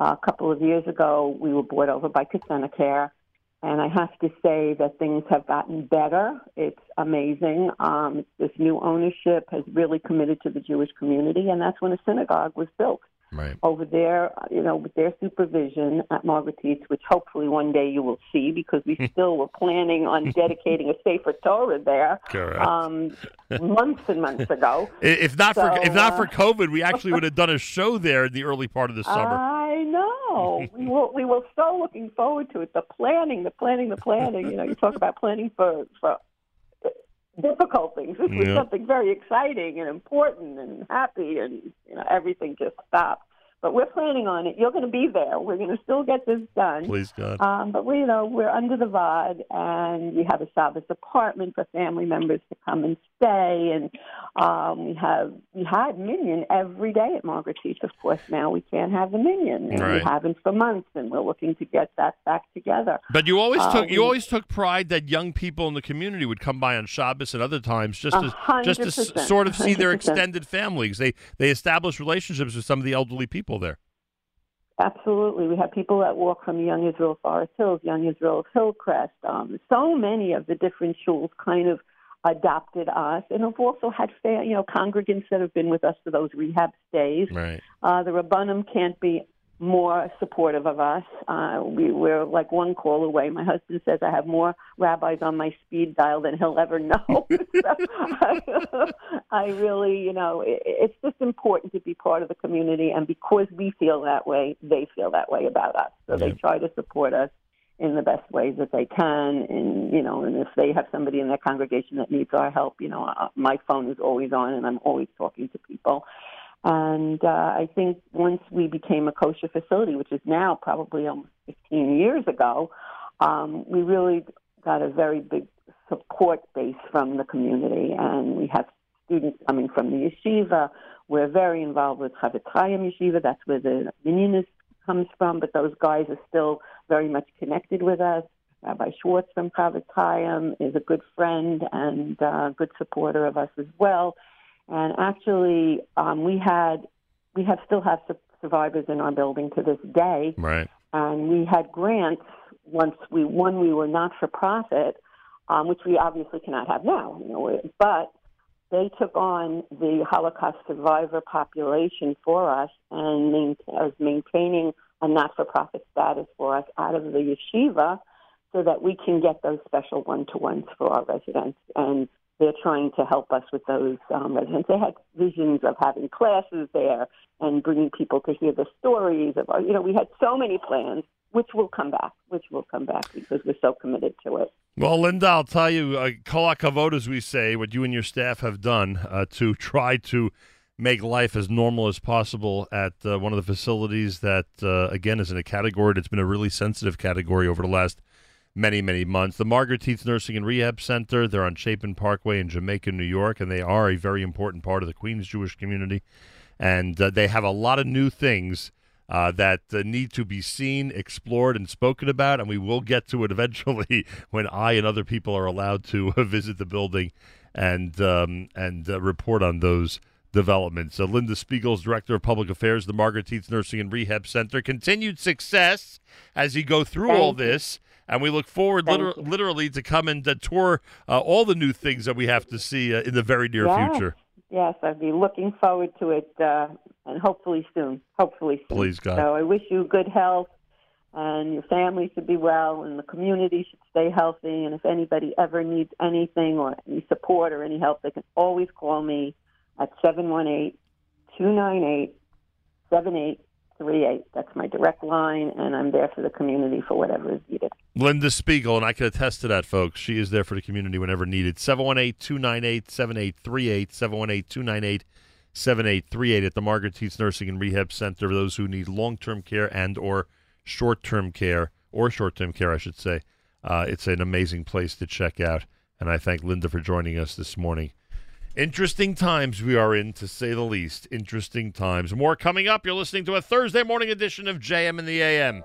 Uh, a couple of years ago, we were bought over by Care, and I have to say that things have gotten better. It's amazing. Um, this new ownership has really committed to the Jewish community, and that's when a synagogue was built Right. over there, you know, with their supervision at Margaret Tietz, which hopefully one day you will see because we still were planning on dedicating a sefer Torah there um, months and months ago. If not for if not uh, for COVID, we actually would have done a show there in the early part of the summer. I know. we were we were so looking forward to it. The planning, the planning, the planning. You know, you talk about planning for for difficult things. This was something very exciting and important and happy, and you know everything just stopped. But we're planning on it. You're going to be there. We're going to still get this done. Please God. Um, but we, you know, we're under the Vaad, and we have a Shabbos apartment for family members to come and stay, and um, we have we had minyan every day at Margaret. Of course, now we can't have the minyan, and Right. we haven't for months, and we're looking to get that back together. But you always Uh, took you always took pride that young people in the community would come by on Shabbos and other times just to just to sort of see their extended families. They they establish relationships with some of the elderly people there. Absolutely. We have people that walk from Young Israel Forest Hills, Young Israel Hillcrest. Um, so many of the different schools kind of adopted us, and have also had fa- you know congregants that have been with us for those rehab stays. Right. Uh, the Rabbanim can't be more supportive of us. Uh, we, we're like one call away. My husband says I have more rabbis on my speed dial than he'll ever know. So, I really, you know, it, it's just important to be part of the community, and because we feel that way, they feel that way about us. So they try to support us in the best ways that they can, and you know, and if they have somebody in their congregation that needs our help, you know, uh, my phone is always on, and I'm always talking to people. And uh, I think once we became a kosher facility, which is now probably almost 15 years ago, um, we really got a very big support base from the community. And we have students coming from the yeshiva. We're very involved with Chofetz Chaim Yeshiva. That's where the minyan is, comes from. But those guys are still very much connected with us. Rabbi Schwartz from Chofetz Chaim is a good friend and uh, good supporter of us as well. And actually, um, we had we have still have su- survivors in our building to this day. Right. And we had grants once we when we were not for profit, um, which we obviously cannot have now. You know, but they took on the Holocaust survivor population for us and main, was maintaining a not-for-profit status for us out of the yeshiva so that we can get those special one-to-ones for our residents. And they're trying to help us with those um, residents. They had visions of having classes there and bringing people to hear the stories of our, you know, we had so many plans, which will come back, which will come back because we're so committed to it. Well, Linda, I'll tell you, uh, kol hakavod, as we say, what you and your staff have done uh, to try to make life as normal as possible at uh, one of the facilities that, uh, again, is in a category that's been a really sensitive category over the last many, many months. The Margaret Tietz Nursing and Rehab Center, they're on Chapin Parkway in Jamaica, New York, and they are a very important part of the Queens Jewish community. And uh, they have a lot of new things uh, that uh, need to be seen, explored, and spoken about. And we will get to it eventually when I and other people are allowed to visit the building and um, and uh, report on those developments. So Linda Spiegel's Director of Public Affairs, the Margaret Tietz Nursing and Rehab Center. Continued success as you go through all this. And we look forward liter- literally to come and uh, tour uh, all the new things that we have to see uh, in the very near Yes. future. Yes, I'd be looking forward to it, uh, and hopefully soon. Hopefully soon. Please, God. So I wish you good health, and your family should be well, and the community should stay healthy. And if anybody ever needs anything or any support or any help, they can always call me at seven one eight two nine eight seven eight three eight. That's my direct line, and I'm there for the community for whatever is needed. Linda Spiegel, and I can attest to that, folks. She is there for the community whenever needed. 718 298 7838. 718 298 7838 at the Margaret Tietz Nursing and Rehab Center for those who need long term care and or short term care, or short term care, I should say. Uh, it's an amazing place to check out, and I thank Linda for joining us this morning. Interesting times we are in, to say the least. Interesting times. More coming up. You're listening to a Thursday morning edition of JM in the AM.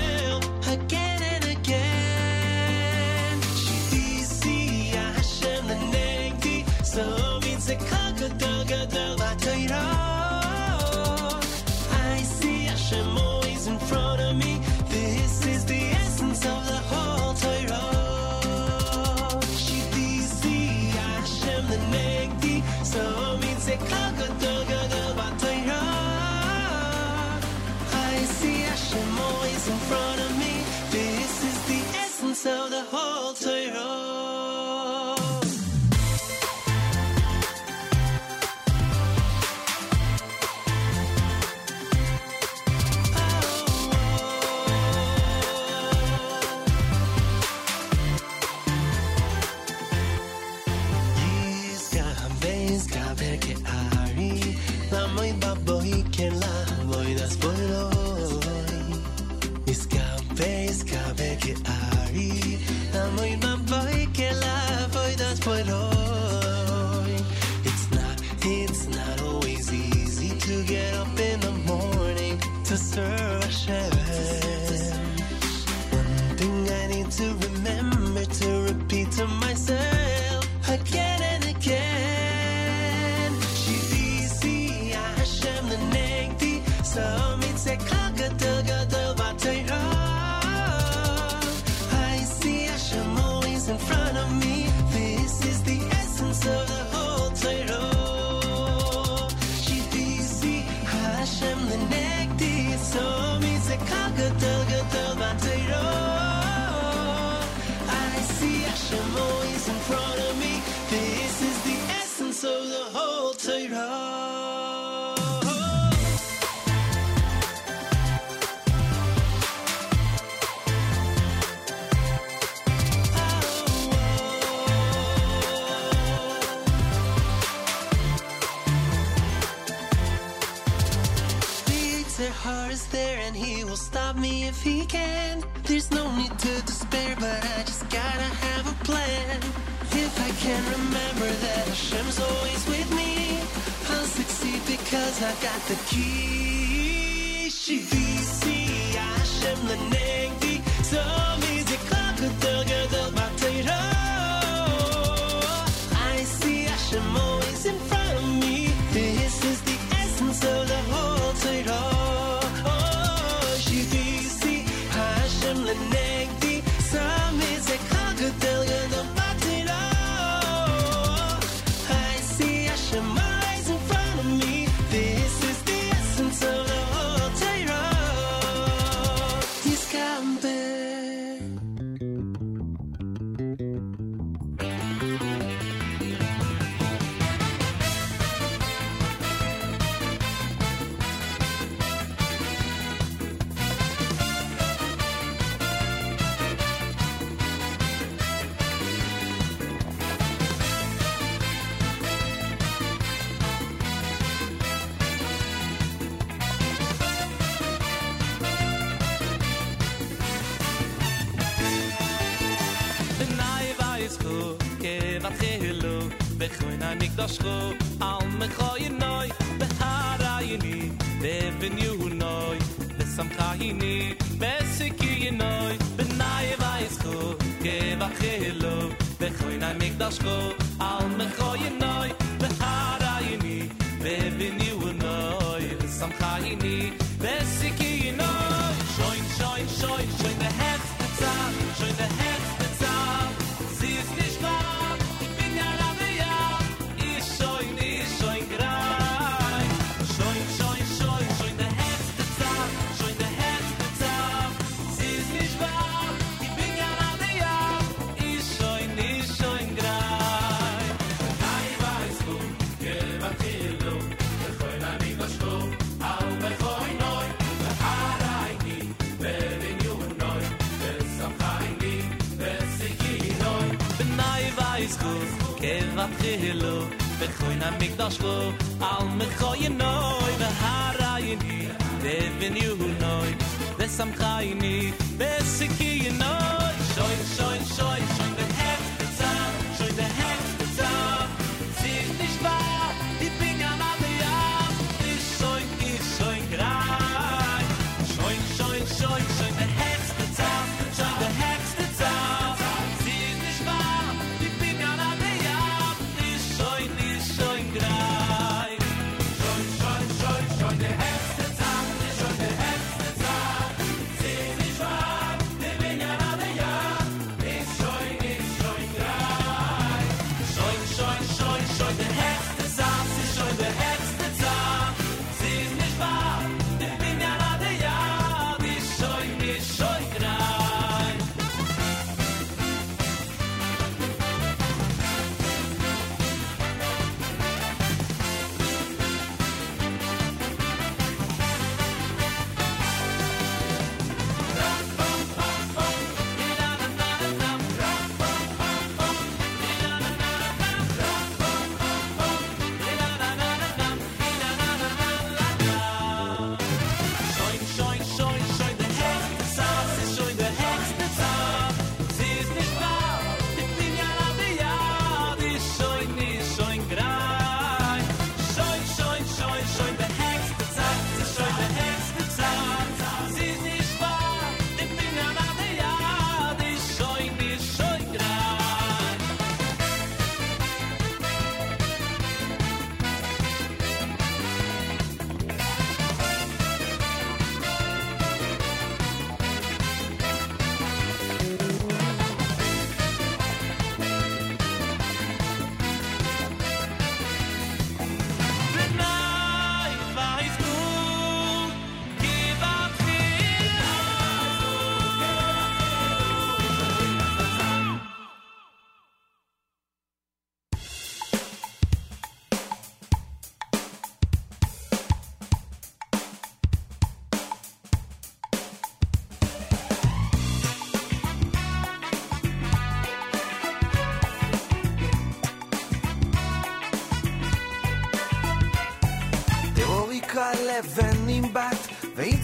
I got the key. She VC, I shim the name.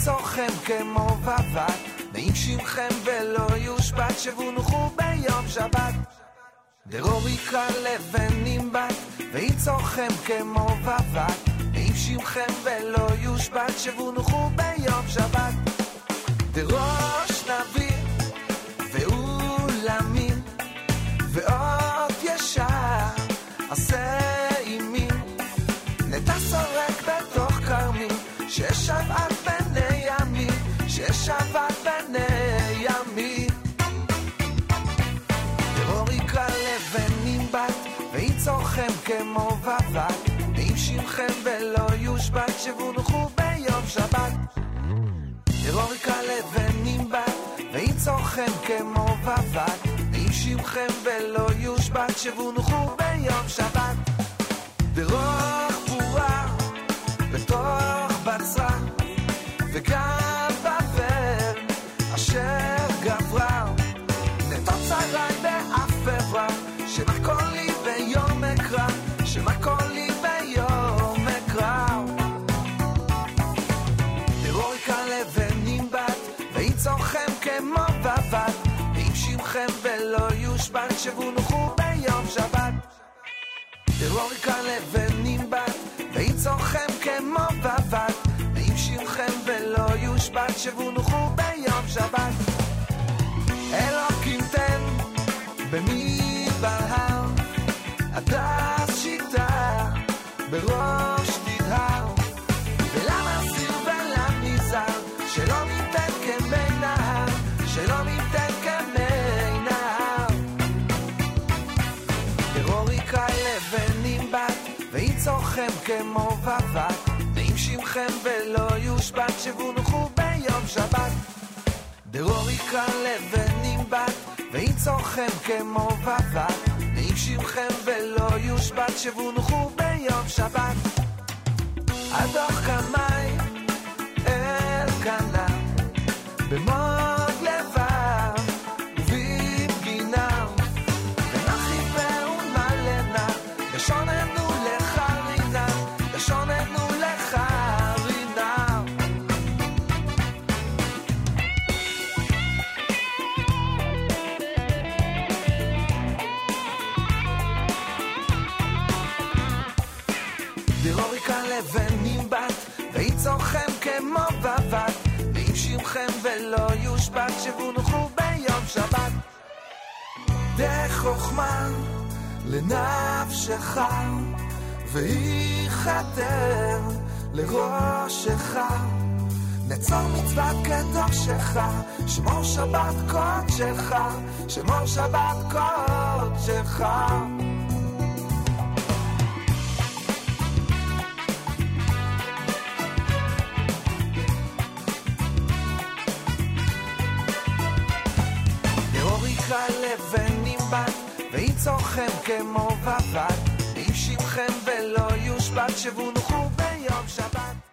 צורכם כמו בבת, נעים שמכם ולא יושבת, שבונחו ביום שבת. דרוריקה לבן נמבט, ואם צורכם כמו בבת, נעים שמכם ולא יושבת, שבונחו ביום שבת. יקרא לבן נמבט ויצורכם כמו בבת. ואם שמכם ולא יושבת שבונחו ביום שבת. דרוך בנק ונחו ביום שבת. הרוריקה לבנים בת, ואם צורכם כמו בבת, ואם שירכם ולא יושבת, שונחו ביום שבת. אלוקים תן במדבר, הדס שיטה ברוב ויצורכם כמו בבת ואם שמכם ולא יושבת שבונחו ביום שבת. דרור יקרא לבן נמבט ויצורכם כמו בבת ואם שמכם ולא יושבת שבונחו ביום שבת. הדוח קמאי אל קנה במוד שמכם ולא יושבת שבונחו ביום שבת. דחוכמה לנפשך ויחתר לראשך. נצור מצוות קדושך שמור שבת קודשך שמור שבת קודשך לבנים בת, ויצורכם כמו בבת, איש עמכם ולא יושבת, שבו נוחו ביום שבת.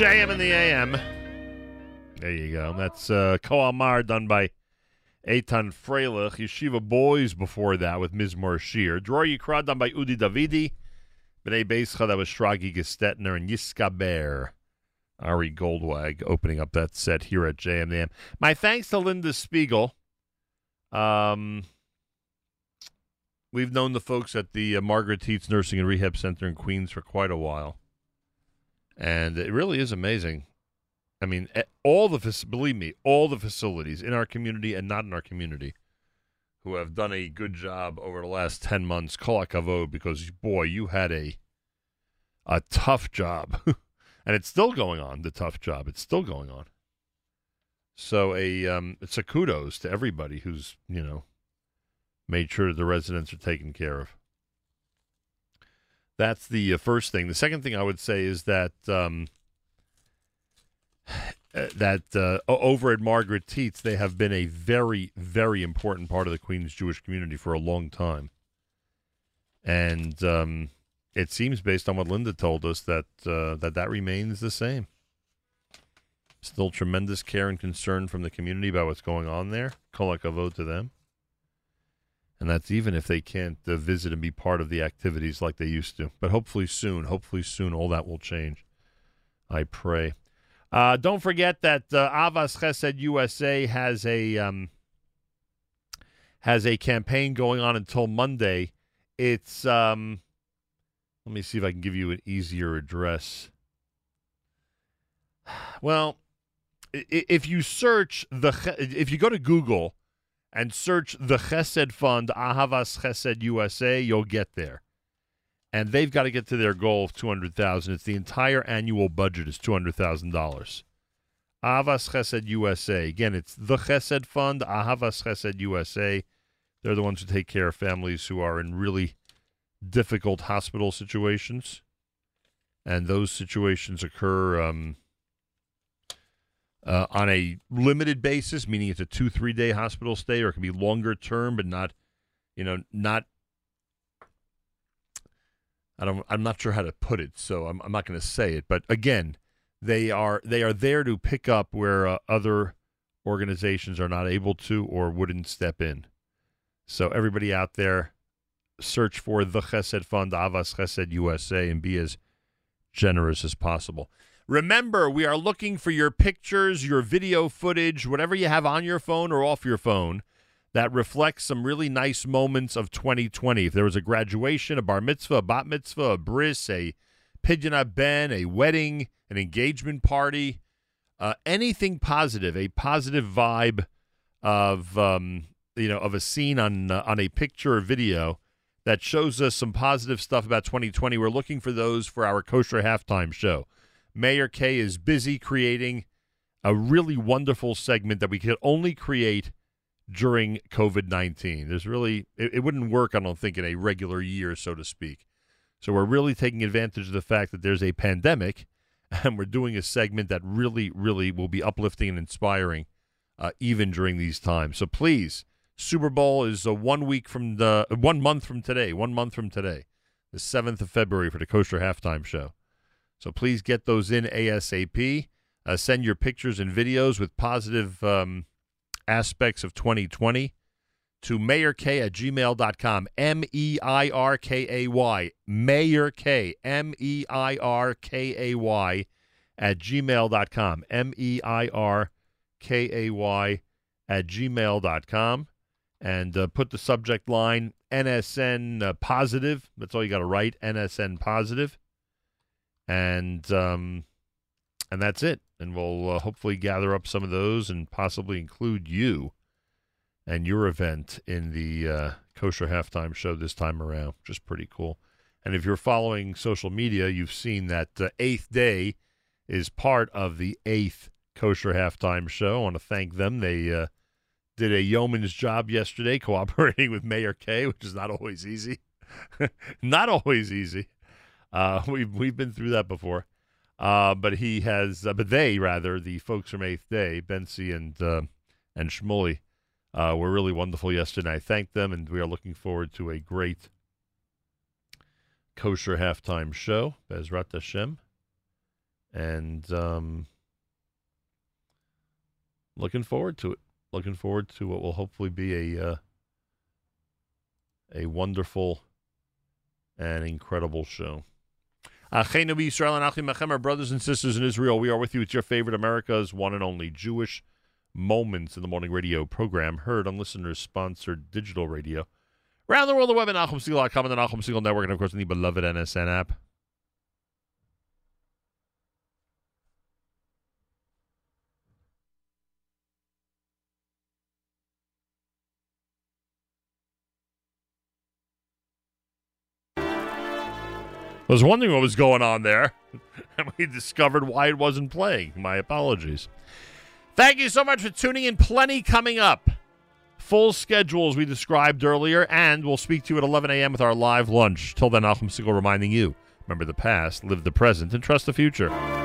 JM in the AM. There you go. That's uh, Koamar done by Eitan Freilich. Yeshiva Boys before that with Mizmor Shir. Dror Yikra done by Udi Davidi. B'nai Beischa, that was Shragee Gestetner and Yiska Bear. Ari Goldwag opening up that set here at JM the AM. My thanks to Linda Spiegel. Um, we've known the folks at the uh, Margaret Tietz Nursing and Rehab Center in Queens for quite a while. And it really is amazing. I mean, all the believe me, all the facilities in our community and not in our community who have done a good job over the last 10 months, kol hakavod, because boy, you had a a tough job. and it's still going on, the tough job. It's still going on. So a um it's a kudos to everybody who's, you know, made sure the residents are taken care of. That's the uh, first thing. The second thing I would say is that um, that uh, over at Margaret Tietz, they have been a very, very important part of the Queens Jewish community for a long time, and um, it seems, based on what Linda told us, that uh, that that remains the same. Still tremendous care and concern from the community about what's going on there. Hakavod to them. And that's even if they can't uh, visit and be part of the activities like they used to. But hopefully soon, hopefully soon, all that will change. I pray. Uh, don't forget that uh, Ahavas Chesed USA has a um, has a campaign going on until Monday. It's um, let me see if I can give you an easier address. Well, if you search the if you go to Google and search the Chesed Fund Ahavas Chesed USA, you'll get there. And they've got to get to their goal of two hundred thousand. It's the entire annual budget is two hundred thousand dollars. Ahavas Chesed USA. Again, it's the Chesed Fund Ahavas Chesed USA. They're the ones who take care of families who are in really difficult hospital situations, and those situations occur. Um, uh, on a limited basis, meaning it's a two, three day hospital stay, or it can be longer term, but not, you know, not. I don't. I'm not sure how to put it, so I'm, I'm not going to say it. But again, they are they are there to pick up where uh, other organizations are not able to or wouldn't step in. So everybody out there, search for the Chesed Fund, Ahavas Chesed USA, and be as generous as possible. Remember, we are looking for your pictures, your video footage, whatever you have on your phone or off your phone that reflects some really nice moments of 2020. If there was a graduation, a bar mitzvah, a bat mitzvah, a bris, a pidyon ben, a wedding, an engagement party, uh, anything positive, a positive vibe of um, you know of a scene on uh, on a picture or video that shows us some positive stuff about 2020. We're looking for those for our kosher halftime show. Meir Kay is busy creating a really wonderful segment that we could only create during COVID 19. There's really, it, it wouldn't work, I don't think, in a regular year, so to speak. So we're really taking advantage of the fact that there's a pandemic and we're doing a segment that really, really will be uplifting and inspiring uh, even during these times. So please, Super Bowl is uh, one week from the, one month from today, one month from today, the 7th of February for the Kosher Halftime Show. So please get those in ASAP. Uh, send your pictures and videos with positive um, aspects of 2020 to meirkay at gmail.com. M E I R K A Y. Meir Kay. M E I R K A Y at gmail.com. M E I R K A Y at gmail.com. And uh, put the subject line NSN uh, positive. That's all you got to write. NSN positive and um, and that's it. And we'll uh, hopefully gather up some of those and possibly include you and your event in the uh, kosher halftime show this time around, which is pretty cool. And if you're following social media, you've seen that uh, Eighth Day is part of the eighth kosher halftime show. I want to thank them. They uh, did a yeoman's job yesterday, cooperating with Meir Kay, which is not always easy. not always easy. Uh, we've we've been through that before, uh, but he has, uh, but they rather the folks from Eighth Day, Bentzi and uh, and Shmuley, uh, were really wonderful yesterday. I thank them, and we are looking forward to a great kosher halftime show, Bezrat Hashem, and um, looking forward to it. Looking forward to what will hopefully be a uh, a wonderful and incredible show. Achenu Yisrael and Achim Machem, our brothers and sisters in Israel, we are with you. It's your favorite America's one and only Jewish Moments in the Morning radio program, heard on listeners-sponsored digital radio. Around the world, the web at NachumSegal.com and the Nachum Segal Network, and of course, in the beloved NSN app. Was wondering what was going on there, and we discovered why it wasn't playing. My apologies. Thank you so much for tuning in. Plenty coming up. Full schedule as we described earlier, and we'll speak to you at 11 a.m. with our live lunch. Till then, Nachum Segal reminding you remember the past, live the present, and trust the future.